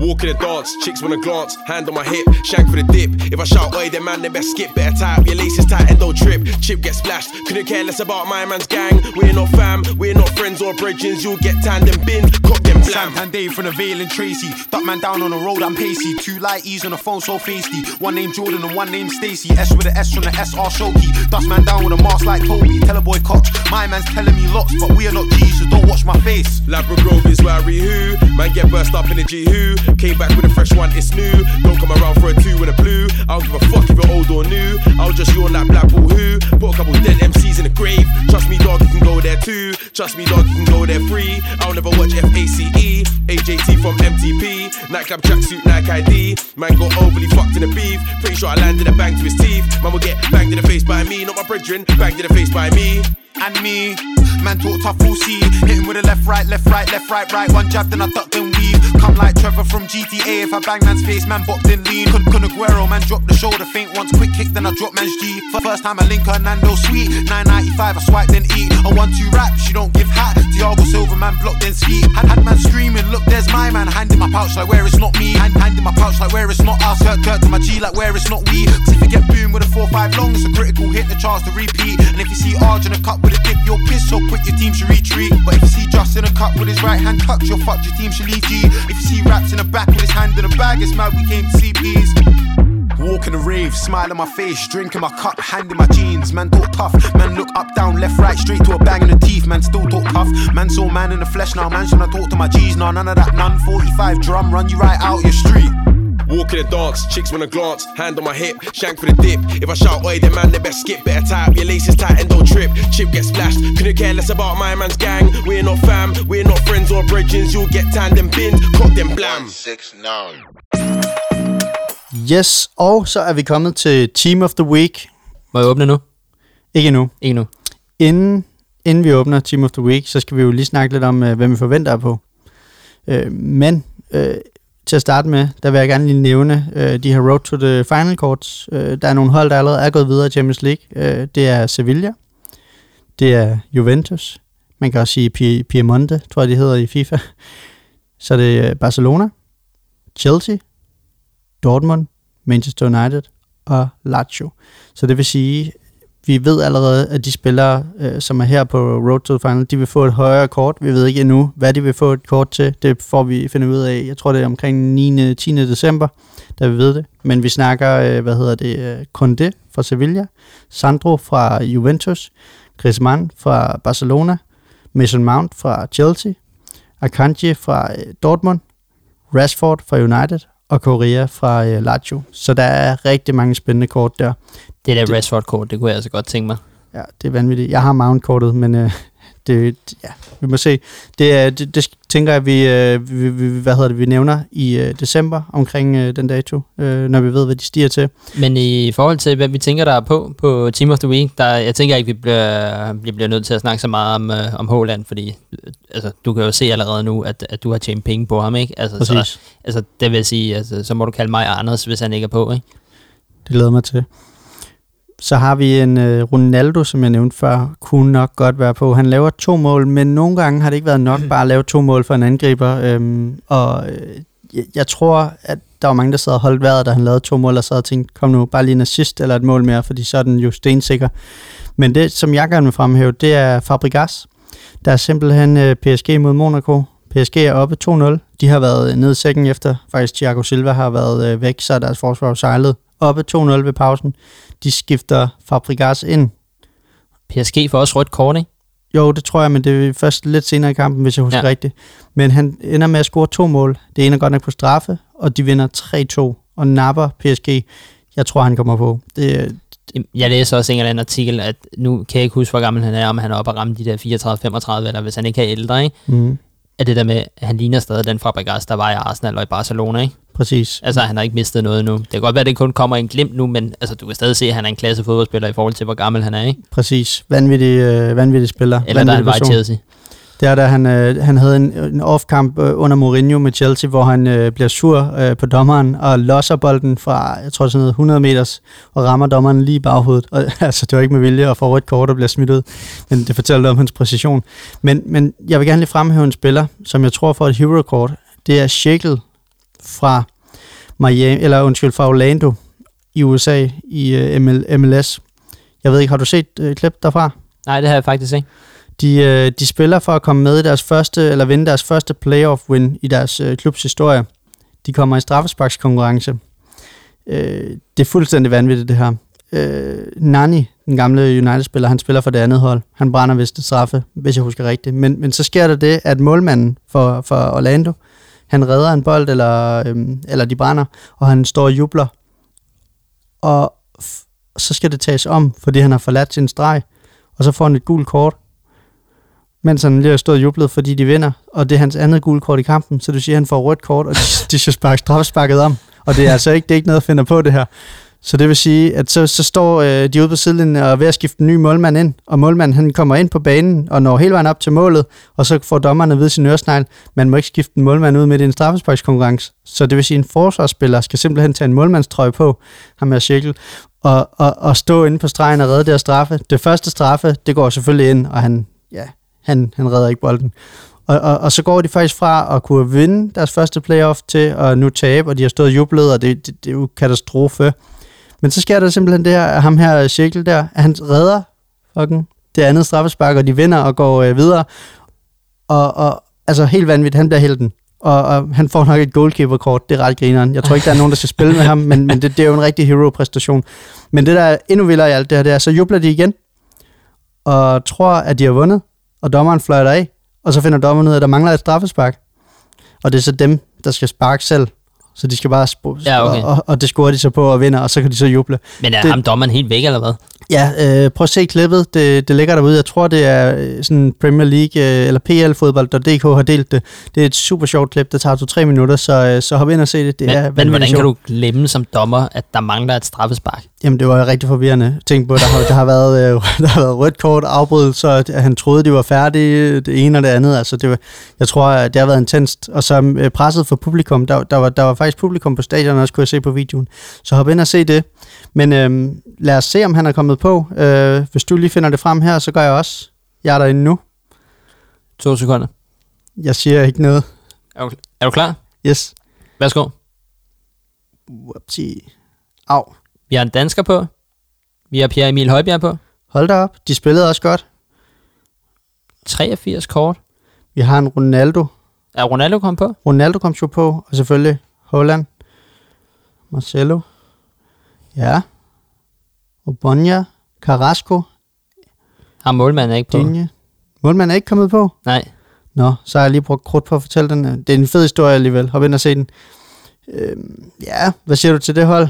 Walk in the dance, chicks wanna glance, hand on my hip, shank for the dip. If I shout, oi, then man, they best skip, better tie up your laces tight and don't trip. Chip get splashed, couldn't care less about my man's gang. We're not fam, we're not friends or bridges. You'll get tanned and bin, cock them blam. Santan Dave from the Vale and Tracy. Duck man down on the road, I'm pacey. Two light E's on the phone, so feisty. One name Jordan and one name Stacy. S with a S from the SR Shoki. Dust man down with a mask like Toby. Tell a boy Cox. My man's telling me lots, but we are not G's, so don't watch my face. Labra Grove is where I re-who. Man get burst up in a G-who. Came back with a fresh one, it's new. Don't come around for a two and a blue. I don't give a fuck if you're old or new. I'll just yawn like black ball who. Put a couple dead MCs in the grave. Trust me, dog, you can go there too. Trust me, dog, you can go there free. I'll never watch F-A-C-E. AJT from MTP. Nightclub tracksuit, Nike ID. Man got overly fucked in the beef. Pretty sure I landed a bang to his teeth. Man will get banged in the face by me, not my brethren. Banged in the face by me. and me. Man talk tough, full C. Hit him with a left, right, left, right, left, right, right. One jab, then I duck, then weave. Come like Trevor from GTA. If I bang man's face, man bopped in lean. Kun Kun Aguero, man drop the shoulder, faint once, quick kick, then I drop man's G. For first time I link her, Nando sweet. 995, I swipe, then eat. A one two rap, she don't give hat. Diago Silva, man blocked, then ski. Had, had man screaming, look, there's my man. Hand in my pouch, like where it's not me. Hand, hand in my pouch, like where it's not us. Kurt, Kurt to my G, like where it's not we. if you get boom with a 4-5 long, it's a critical hit, the chance to repeat. And if you see Arj in a cup with a dip, you're pissed, so quick your team should retreat. But if you see Just in a cup with his right hand tucked, you're fucked, your team should leave G. If you see Raps in the back with his hand in a bag, it's mad we came to see peas. Walking the rave, smile on my face, drinking my cup, hand in my jeans. Man talk tough, man look up, down, left, right, straight to a bang in the teeth. Man still talk tough, man saw man in the flesh now. Man trying to talk to my G's now, none of that, none. 45 drum, run you right out your street. Walk in the dance, chicks wanna glance, hand on my hip, shank for the dip. If I shout, oi, then man, they best skip, better tie up your laces tight and don't trip. Chip get splashed, couldn't care less about my man's gang. We're not fam, we're not friends or bridges. You'll get tanned and binned, cock them blam. One six nine. Yes, og så er vi kommet til Team of the Week. Må jeg åbne nu? Ikke endnu. Ikke nu. Inden, inden vi åbner Team of the Week, så skal vi jo lige snakke lidt om, øh, hvem vi forventer på. Øh, men øh, til at starte med, der vil jeg gerne lige nævne øh, de her Road to the Final Courts. Øh, der er nogle hold, der allerede er gået videre i Champions League. Øh, det er Sevilla, det er Juventus, man kan også sige Piemonte, tror jeg de hedder i FIFA. Så det er Barcelona, Chelsea, Dortmund, Manchester United og Lazio. Så det vil sige, vi ved allerede, at de spillere, øh, som er her på Road to the Final, de vil få et højere kort. Vi ved ikke endnu, hvad de vil få et kort til. Det får vi finde ud af. Jeg tror, det er omkring 9. 10. december, da vi ved det. Men vi snakker, øh, hvad hedder det, øh, Conde fra Sevilla, Sandro fra Juventus, Griezmann fra Barcelona, Mason Mount fra Chelsea, Akanji fra øh, Dortmund, Rashford fra United og Correa fra øh, Lazio. Så der er rigtig mange spændende kort der. Det der Rashford-kort, det kunne jeg altså godt tænke mig. ja, det er vanvittigt. Jeg har mount-kortet, men øh, det, ja, vi må se. Det, det, det tænker jeg, vi, øh, vi, vi, hvad hedder det, vi nævner i øh, december omkring øh, den dato, øh, når vi ved, hvad de stiger til. Men i forhold til, hvad vi tænker, der er på på Team of the Week, der, jeg tænker ikke, vi bliver, vi bliver nødt til at snakke så meget om, øh, om Håland, fordi øh, altså, du kan jo se allerede nu, at, at du har tjent penge på ham, ikke? Altså, så, Præcis. altså, det vil sige, altså, så må du kalde mig Anders, hvis han ikke er på, ikke? Det glæder mig til. Så har vi en øh, Ronaldo, som jeg nævnte før, kunne nok godt være på. Han laver to mål, men nogle gange har det ikke været nok bare at lave to mål for en angriber. Øhm, og øh, jeg, tror, at der var mange, der sad og holdt vejret, da han lavede to mål, og sad og tænkte, kom nu, bare lige en assist eller et mål mere, fordi så er den jo stensikker. Men det, som jeg gerne vil fremhæve, det er Fabregas. Der er simpelthen øh, PSG mod Monaco. PSG er oppe 2-0. De har været nede i sækken efter, faktisk Thiago Silva har været øh, væk, så er deres forsvar sejlet oppe 2-0 ved pausen. De skifter Fabregas ind. PSG får også rødt kort, ikke? Jo, det tror jeg, men det er først lidt senere i kampen, hvis jeg husker Ja. rigtigt. Men han ender med at score to mål. Det ene er godt nok på straffe, og de vinder 3-2 og napper PSG. Jeg tror, han kommer på. Det, Jeg læser også en eller anden artikel, at nu kan jeg ikke huske, hvor gammel han er, om han er oppe og ramme de der 34-35, eller hvis han ikke er ældre, ikke? mm, Er det der med, at han ligner stadig den Fabregas, der var i Arsenal og i Barcelona, ikke? Præcis. Altså, han har ikke mistet noget nu. Det kan godt være, at det kun kommer en glimt nu, men altså, du kan stadig se, at han er en klasse fodboldspiller i forhold til, hvor gammel han er, ikke? Præcis. Vanvittig, øh, vanvittig spiller. Eller der er han Vanvittig. Chelsea. Det er da han, øh, han havde en, en off-kamp øh, under Mourinho med Chelsea, hvor han øh, bliver sur øh, på dommeren og losser bolden fra, jeg tror sådan noget 100 meters, og rammer dommeren lige i baghovedet. Og, altså, det var ikke med vilje at få rødt kort og bliver smidt ud, men det fortæller om hans præcision. Men, men jeg vil gerne lige fremhæve en spiller, som jeg tror får et hero-kort. Det er Shekel fra Miami, eller undskyld, fra Orlando i USA i øh, ML, MLS. Jeg ved ikke, har du set øh, klip derfra? Nej, det har jeg faktisk ikke. De, øh, de spiller for at komme med i deres første, eller vinde deres første playoff win i deres øh, klubs historie. De kommer i straffesparkskonkurrence. Øh, det er fuldstændig vanvittigt, det her. Øh, Nani, den gamle United-spiller, han spiller for det andet hold. Han brænder vist et straffe, hvis jeg husker rigtigt. Men, men så sker der det, at målmanden for, for Orlando, han redder en bold, eller, øhm, eller de brænder, og han står og jubler. Og f- så skal det tages om, fordi han har forladt sin streg, og så får han et gult kort mens han lige har stået og jublet, fordi de vinder, og det er hans andet gule kort i kampen, så du siger, at han får rødt kort, og de, de skal sparke straffesparket om, og det er altså ikke, det er ikke noget, at finde på det her. Så det vil sige, at så, så står øh, de ude på sidelinjen og er ved at skifte en ny målmand ind, og målmanden han kommer ind på banen og når hele vejen op til målet, og så får dommerne ved sin øresnegl, man må ikke skifte en målmand ud midt i en straffesparkskonkurrence. Så det vil sige, at en forsvarsspiller skal simpelthen tage en målmandstrøje på, ham her cirkel, og, og, og stå inde på stregen og redde der straffe. Det første straffe, det går selvfølgelig ind, og han, ja, han, han redder ikke bolden. Og, og, og så går de faktisk fra at kunne vinde deres første playoff til at nu tabe, og de har stået og jublet, og det, det, det er jo katastrofe. Men så sker der simpelthen det her, at ham her Shekel der, at han redder fucking det andet straffespark, og de vinder og går øh, videre. Og, og altså helt vanvittigt, han bliver helten. Og, og han får nok et goalkeeper-kort, det er ret grineren. Jeg tror ikke, der er nogen, der skal spille med ham, men, men det, det er jo en rigtig hero-præstation. Men det, der er endnu vildere i alt det her, det er, så jubler de igen, og tror, at de har vundet, og dommeren fløjter af, og så finder dommeren ud af, at der mangler et straffespark. Og det er så dem, der skal sparke selv. Så de skal bare sp- Ja, okay. og, og, det scorer de så på og vinder, og så kan de så juble. Men er Det- ham dommeren helt væk, eller hvad? Ja, øh, prøv at se klippet. Det, det ligger derude. Jeg tror, det er øh, sådan Premier League øh, eller PL-fodbold.dk har delt det. Det er et super sjovt klip. Det tager to-tre minutter, så, øh, så hop ind og se det. Det Men, er men hvordan kan du glemme som dommer, at der mangler et straffespark? Jamen, det var rigtig forvirrende. Tænk på, der har, der har, været, øh, der har været rødt kort afbrud, så at han troede, de var færdige, det ene og det andet. Altså, det var, jeg tror, det har været intenst. Og så øh, presset for publikum. Der, der, var, der var faktisk publikum på stadion, også kunne jeg se på videoen. Så hop ind og se det. Men øh, lad os se, om han er kommet på. Øh, hvis du lige finder det frem her, så gør jeg også. Jeg er derinde nu. To sekunder. Jeg siger ikke noget. Er du, er du klar? Yes. Værsgo. Whoopsie. Au. Vi har en dansker på. Vi har Pierre Emil Højbjerg på. Hold da op. De spillede også godt. 83 kort. Vi har en Ronaldo. Er Ronaldo kommet på? Ronaldo kom jo på, og selvfølgelig Holland. Marcelo. Ja. Obonia. Carrasco. Har målmanden ikke på? Dinje. Målmanden er ikke kommet på. Nej. Nå, så har jeg lige brugt krudt på at fortælle den. Det er en fed historie alligevel. Hop ind og se den. Øhm, ja, hvad siger du til det hold?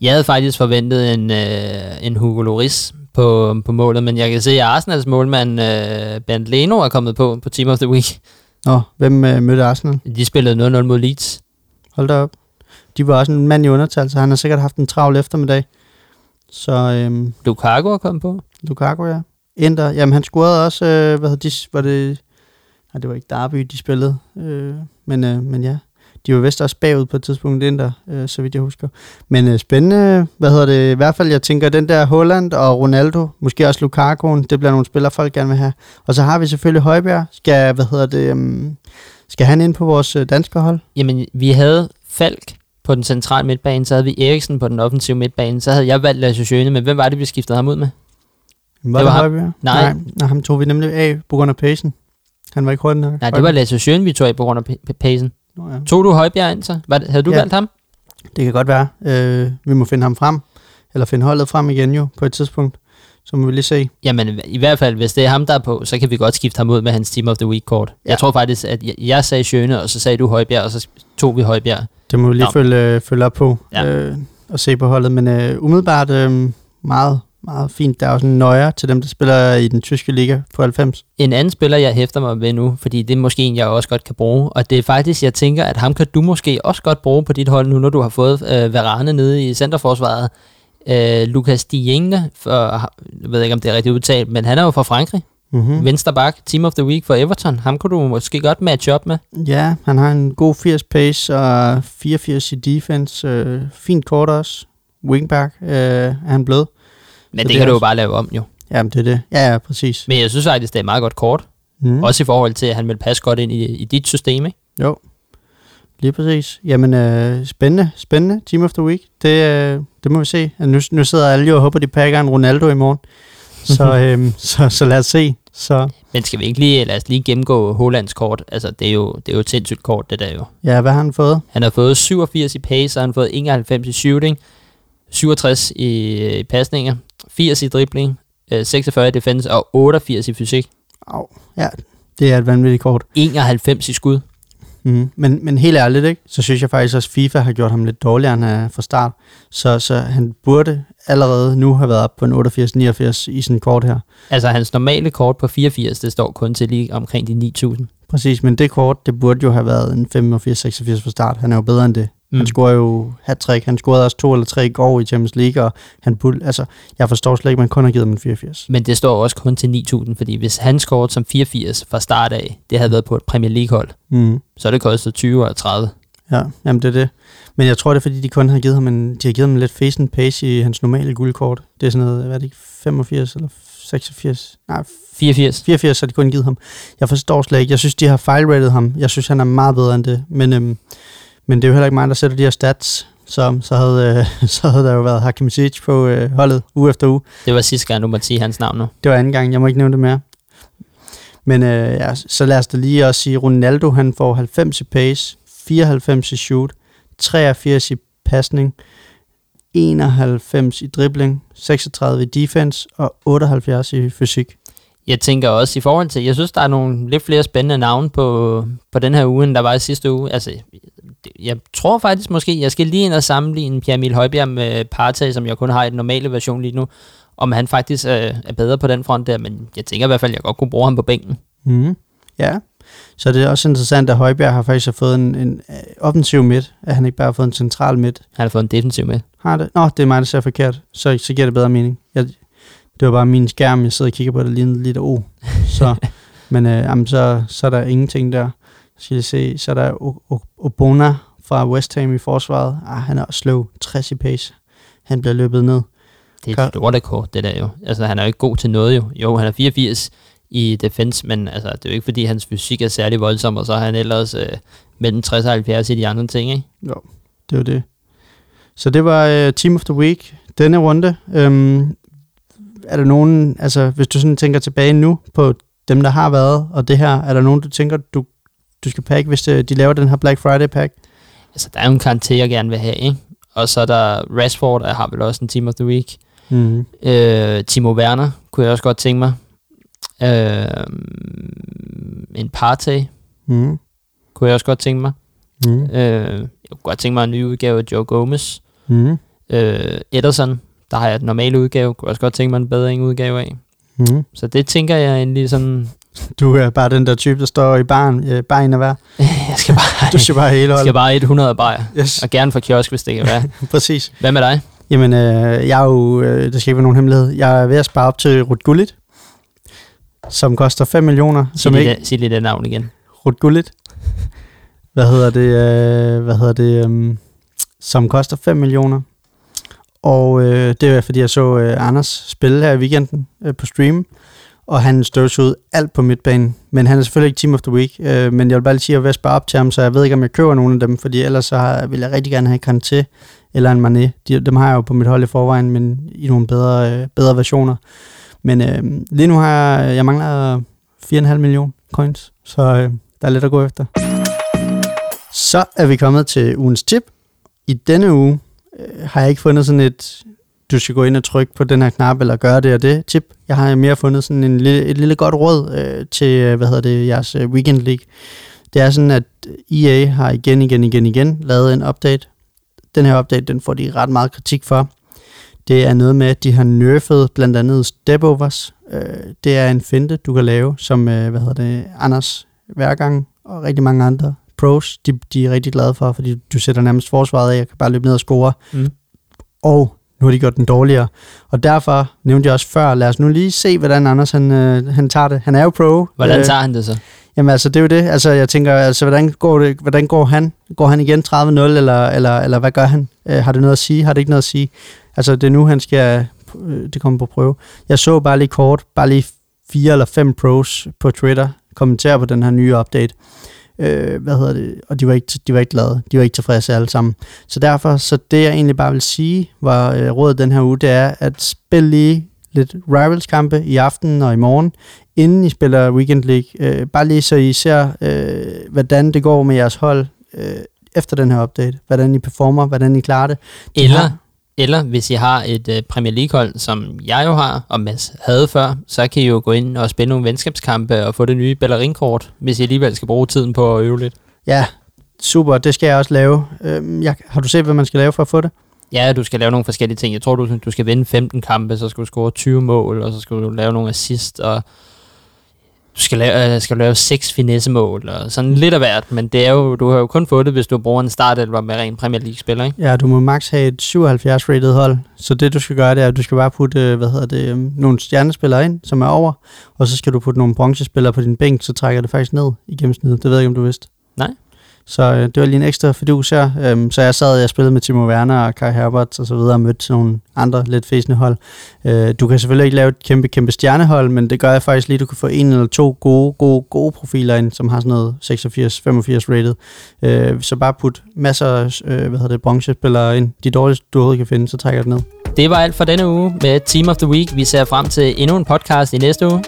Jeg havde faktisk forventet en, øh, en Hugo Lloris på, på målet, men jeg kan se, at Arsenals målmand øh, Bernd Leno er kommet på på Team of the Week. Nå, hvem øh, mødte Arsenal? De spillede 0-0 mod Leeds. Hold da op. De var også en mand i undertal, så han har sikkert haft en travl eftermiddag. Så øhm, Lukaku er kommet på. Lukaku, ja. Inter, jamen han scorede også, øh, hvad hedder de, var det, nej det var ikke Derby, de spillede, øh, men, øh, men ja, de var vist også bagud på et tidspunkt, Inter, øh, så vidt jeg husker. Men øh, spændende, hvad hedder det, i hvert fald, jeg tænker, den der Holland og Ronaldo, måske også Lukaku, det bliver nogle spillere, folk gerne vil have. Og så har vi selvfølgelig Højbjerg, skal, hvad hedder det, um, skal han ind på vores øh, danske hold? Jamen, vi havde Falk på den centrale midtbane, så havde vi Eriksen på den offensive midtbane, så havde jeg valgt Lasse Schøne, men hvem var det, vi skiftede ham ud med? Var Det det, var ham. Højbjerg? Nej. nej. Nej, ham tog vi nemlig af på grund af pacen. Han var ikke hurtig nok. Nej, det var Lasse Schøne, vi tog af på grund af pacen. Nå, ja. Tog du Højbjerg ind så? Var havde du Ja. valgt ham? Det kan godt være. Øh, vi må finde ham frem, eller finde holdet frem igen jo, på et tidspunkt. Så må vi lige se. Jamen, i hvert fald, hvis det er ham, der er på, så kan vi godt skifte ham ud med hans Team of the Week-kort. Ja. Jeg tror faktisk, at jeg, jeg sagde Schøne, og så sagde du Højbjerg, og så tog vi Højbjerg. Det må vi lige Nå. følge, øh, følge op på ja. øh, og se på holdet. Men øh, umiddelbart øh, meget, meget fint. Der er også en nøjer til dem, der spiller i den tyske liga på 90. En anden spiller, jeg hæfter mig ved nu, fordi det er måske en, jeg også godt kan bruge, og det er faktisk, jeg tænker, at ham kan du måske også godt bruge på dit hold nu, når du har fået øh, Varane nede i centerforsvaret. Øh, Lucas Digne, for, jeg ved ikke, om det er rigtigt udtalt, men han er jo fra Frankrig. Mm-hmm. Mm. Venstre bak, Team of the Week for Everton. Ham kunne du måske godt matche op med. Ja, han har en god 80 pace og 84 i defense. Øh, fint kort også. Wingback øh, er han blød. Men det, det kan er du jo også- bare lave om jo. Jamen, det er det. Ja, ja, præcis. Men jeg synes faktisk, det er et meget godt kort. Mm. Også i forhold til, at han vil passe godt ind i, i dit system, ikke? Jo, lige præcis. Jamen, øh, spændende, spændende. Team of the Week. Det, øh, det må vi se. Nu, nu sidder alle jo og håber, de pakker en Ronaldo i morgen. Så, øh, så, så lad os se. Så Men skal vi ikke lige, lad os lige gennemgå Hollands kort? Altså, det er jo, det er jo et sindssygt kort, det der jo. ja, hvad har han fået? Han har fået 87 i pace, og han har fået 91 i shooting, 67 i, i pasninger, 80 i dribling, øh, 46 i defense og 88 i fysik. Au, ja, det er et vanvittigt kort. 91 i skud. Mm. Men, men helt ærligt, ikke? så synes jeg faktisk også, at FIFA har gjort ham lidt dårligere end han fra start. Så, så han burde allerede nu have været på en 88-89 i et kort her. Altså, hans normale kort på 84, det står kun til lige omkring de 9000. Præcis, men det kort, det burde jo have været en 85-86 fra start. Han er jo bedre end det. Mm. Han scorer jo hat Han scorede også to eller tre i går i Champions League, og han burde, altså, jeg forstår slet ikke, at man kun har givet ham en 84. Men det står også kun til 9000, fordi hvis han scorede som 84 fra start af, det havde været på et Premier League-hold, Mm. så er det kostet 20 eller 30. Ja, jamen det er det. Men jeg tror, det er, fordi de kun har givet ham en, de har givet ham lidt facing pace i hans normale guldkort. Det er sådan noget, hvad er det ikke, 85 eller 86? Nej, 84. 84 har de kun givet ham. Jeg forstår slet ikke. Jeg synes, de har fejlrated ham. Jeg synes, han er meget bedre end det. Men, øhm, men det er jo heller ikke mig, der sætter de her stats. Så, så, havde, øh, så havde der jo været Hakim Ziyech på øh, holdet uge efter uge. Det var sidste gang, du måtte sige hans navn nu. Det var anden gang, jeg må ikke nævne det mere. Men øh, ja, så lad os da lige også sige, Ronaldo han får 90 i pace, 94 i shoot, 83 i pasning, 91 i dribling, 36 i defense og 78 i fysik. Jeg tænker også i forhold til, jeg synes, der er nogle lidt flere spændende navne på, på den her uge, end der var i sidste uge. Altså, jeg tror faktisk måske, jeg skal lige ind og sammenligne Pierre Emil Højbjerg med Partey, som jeg kun har i den normale version lige nu, om han faktisk øh, er bedre på den front der, men jeg tænker i hvert fald, at jeg godt kunne bruge ham på bænken. Mm. Ja, så det er også interessant, at Højbjerg har faktisk fået en, en øh, offensiv midt, at han ikke bare har fået en central midt. Han har fået en defensiv med. Har det? Nå, det er mig, der ser forkert. Så, så giver det bedre mening. Jeg, det var bare min skærm, jeg sidder og kigger på, det lignede lidt O. Så, men øh, jamen, så, så er der ingenting der. Skal jeg se, så er der Obona fra West Ham i forsvaret. Ah, han er også slow. 60 i pace. Han bliver løbet ned. Det er et stort kort, det der jo. Altså, han er jo ikke god til noget jo. Jo, han er 84 i defense, men altså, det er jo ikke, fordi hans fysik er særlig voldsom, og så er han ellers øh, mellem 60 og 70 i de andre ting, ikke? Jo, det var det. Så det var uh, Team of the Week denne runde. Um, er der nogen, altså hvis du sådan tænker tilbage nu på dem, der har været, og det her, er der nogen, du tænker, du, du skal pakke, hvis øh, de laver den her Black Friday pack? Altså, der er jo en karakter, jeg gerne vil have, ikke? Og så er der Rashford, der har vel også en Team of the Week. Mm. Øh, Timo Werner kunne jeg også godt tænke mig. Øh, en Partey Mm. kunne jeg også godt tænke mig. Mm. Øh, jeg kunne godt tænke mig en ny udgave af Joe Gomez. Mm. Øh, Ederson Der har jeg den normale udgave. Kunne også godt tænke mig en bedre udgave af. Mm. Så det tænker jeg egentlig sådan... Du er bare den der type, der står i baren, øh, bare en af hver. Jeg skal bare, Du skal bare hele jeg holdet. skal bare 100 bajer. Yes, Og gerne fra kiosk, hvis det kan være. præcis. Hvad med dig? Jamen, øh, jeg er jo, øh, der skal ikke være nogen hemmelighed, jeg er ved at spare op til Rut Gullit, som koster 5 millioner. Sig Som lige, ikke, det, sig lige det navn igen. Rut Gullit. Hvad hedder det? Øh, hvad hedder det? Øh, som koster 5 millioner. Og øh, det er fordi, jeg så øh, Anders spille her i weekenden øh, på stream, og han støvsugede alt på midtbanen. Men han er selvfølgelig ikke Team of the Week, øh, men jeg vil bare lige sige, at jeg vil spare op til ham, så jeg ved ikke, om jeg køber nogen af dem, fordi ellers så har, vil jeg rigtig gerne have Kanté eller en Mané. De, dem har jeg jo på mit hold i forvejen, men i nogle bedre, øh, bedre versioner. Men øh, lige nu har jeg, jeg mangler 4,5 millioner coins, så øh, der er lidt at gå efter. Så er vi kommet til ugens tip. I denne uge øh, har jeg ikke fundet sådan et, du skal gå ind og trykke på den her knap, eller gøre det og det tip. Jeg har mere fundet sådan en lille, et lille godt råd øh, til, øh, hvad hedder det, jeres øh, Weekend League. Det er sådan, at EA har igen, igen, igen, igen lavet en update. Den her update, den får de ret meget kritik for. Det er noget med, at de har nerfet blandt andet stepovers. Øh, det er en finte, du kan lave, som, øh, hvad hedder det, Anders Værgang og rigtig mange andre pros, de, de er rigtig glade for, fordi du sætter nærmest forsvaret af, jeg kan bare løbe ned og score. Mm. Og nu har de gjort den dårligere. Og derfor nævnte jeg også før, lad os nu lige se, hvordan Anders han, øh, han tager det. Han er jo pro. Hvordan Øh, tager han det så? Jamen altså, det er jo det. Altså, jeg tænker, altså, hvordan går, det, hvordan går han? Går han igen 30-0, eller, eller, eller hvad gør han? Øh, har det noget at sige? Har det ikke noget at sige? Altså, det er nu, han skal, øh, det kommer på prøve. Jeg så bare lige kort, bare lige fire eller fem pros på Twitter kommentere på den her nye update. Øh, hvad hedder det? Og de var, ikke, de var ikke glade. De var ikke tilfredse alle sammen. Så derfor, så det jeg egentlig bare vil sige, var øh, rådet den her uge, det er at spille lige lidt rivals-kampe i aften og i morgen, inden I spiller Weekend League. Øh, bare lige så I ser, øh, hvordan det går med jeres hold øh, efter den her update. Hvordan I performer, hvordan I klarer det. De Eller, har- eller hvis I har et uh, Premier League-hold, som jeg jo har, og Mads havde før, så kan I jo gå ind og spille nogle venskabskampe og få det nye Bellerin-kort, hvis I alligevel skal bruge tiden på at øve lidt. Ja, super. Det skal jeg også lave. Øh, jeg, har du set, hvad man skal lave for at få det? Ja, du skal lave nogle forskellige ting. Jeg tror, du, du skal vinde 15 kampe, så skal du score 20 mål, og så skal du lave nogle assist, og du skal lave, øh, skal lave 6 finesse-mål, og sådan lidt af hvert. Men det er jo, du har jo kun fået det, hvis du bruger en startelver med ren Premier League-spiller, ikke? Ja, du må max have et 77 rated hold. Så det du skal gøre, det er, at du skal bare putte, øh, hvad hedder det, um, nogle stjernespillere ind, som er over, og så skal du putte nogle bronzespillere på din bænk, så trækker det faktisk ned i gennemsnittet. Det ved jeg ikke, om du vidste. Nej. Så øh, det var lige en ekstra fidus her. Øhm, så jeg sad, jeg spillede med Timo Werner og Kai Herbert og så videre, og mødte nogle andre lidt fæsende hold. Øh, du kan selvfølgelig ikke lave et kæmpe, kæmpe stjernehold, men det gør jeg faktisk lige, at du kan få en eller to gode, gode, gode profiler ind, som har sådan noget 86-85 rated. Øh, så bare put masser af, øh, hvad hedder det, bronzespillere ind. De dårligste, du overhovedet kan finde, så trækker jeg det ned. Det var alt for denne uge med Team of the Week. Vi ser frem til endnu en podcast i næste uge.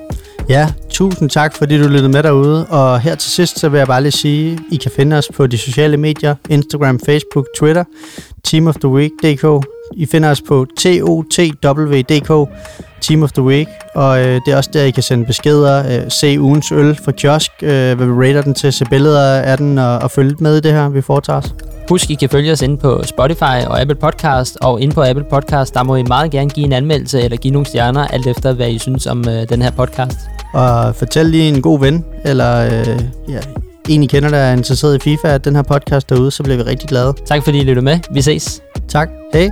Ja, tusind tak, fordi du lyttede med derude. Og her til sidst, så vil jeg bare lige sige, I kan finde os på de sociale medier, Instagram, Facebook, Twitter, teamoftheweek.dk. I finder os på totw.dk, Team of the Week. Og øh, det er også der, I kan sende beskeder, øh, se ugens øl fra kiosk, øh, hvad vi rater den til, se billeder af den og, og følge med i det her, vi foretager os. Husk, I kan følge os inde på Spotify og Apple Podcast, og inde på Apple Podcast, der må I meget gerne give en anmeldelse eller give nogle stjerner, alt efter hvad I synes om øh, den her podcast. Og fortæl lige en god ven, eller øh, ja, en I kender, der er interesseret i FIFA, at den her podcast derude, så bliver vi rigtig glade. Tak fordi I lyttede med. Vi ses. Tak. Hej.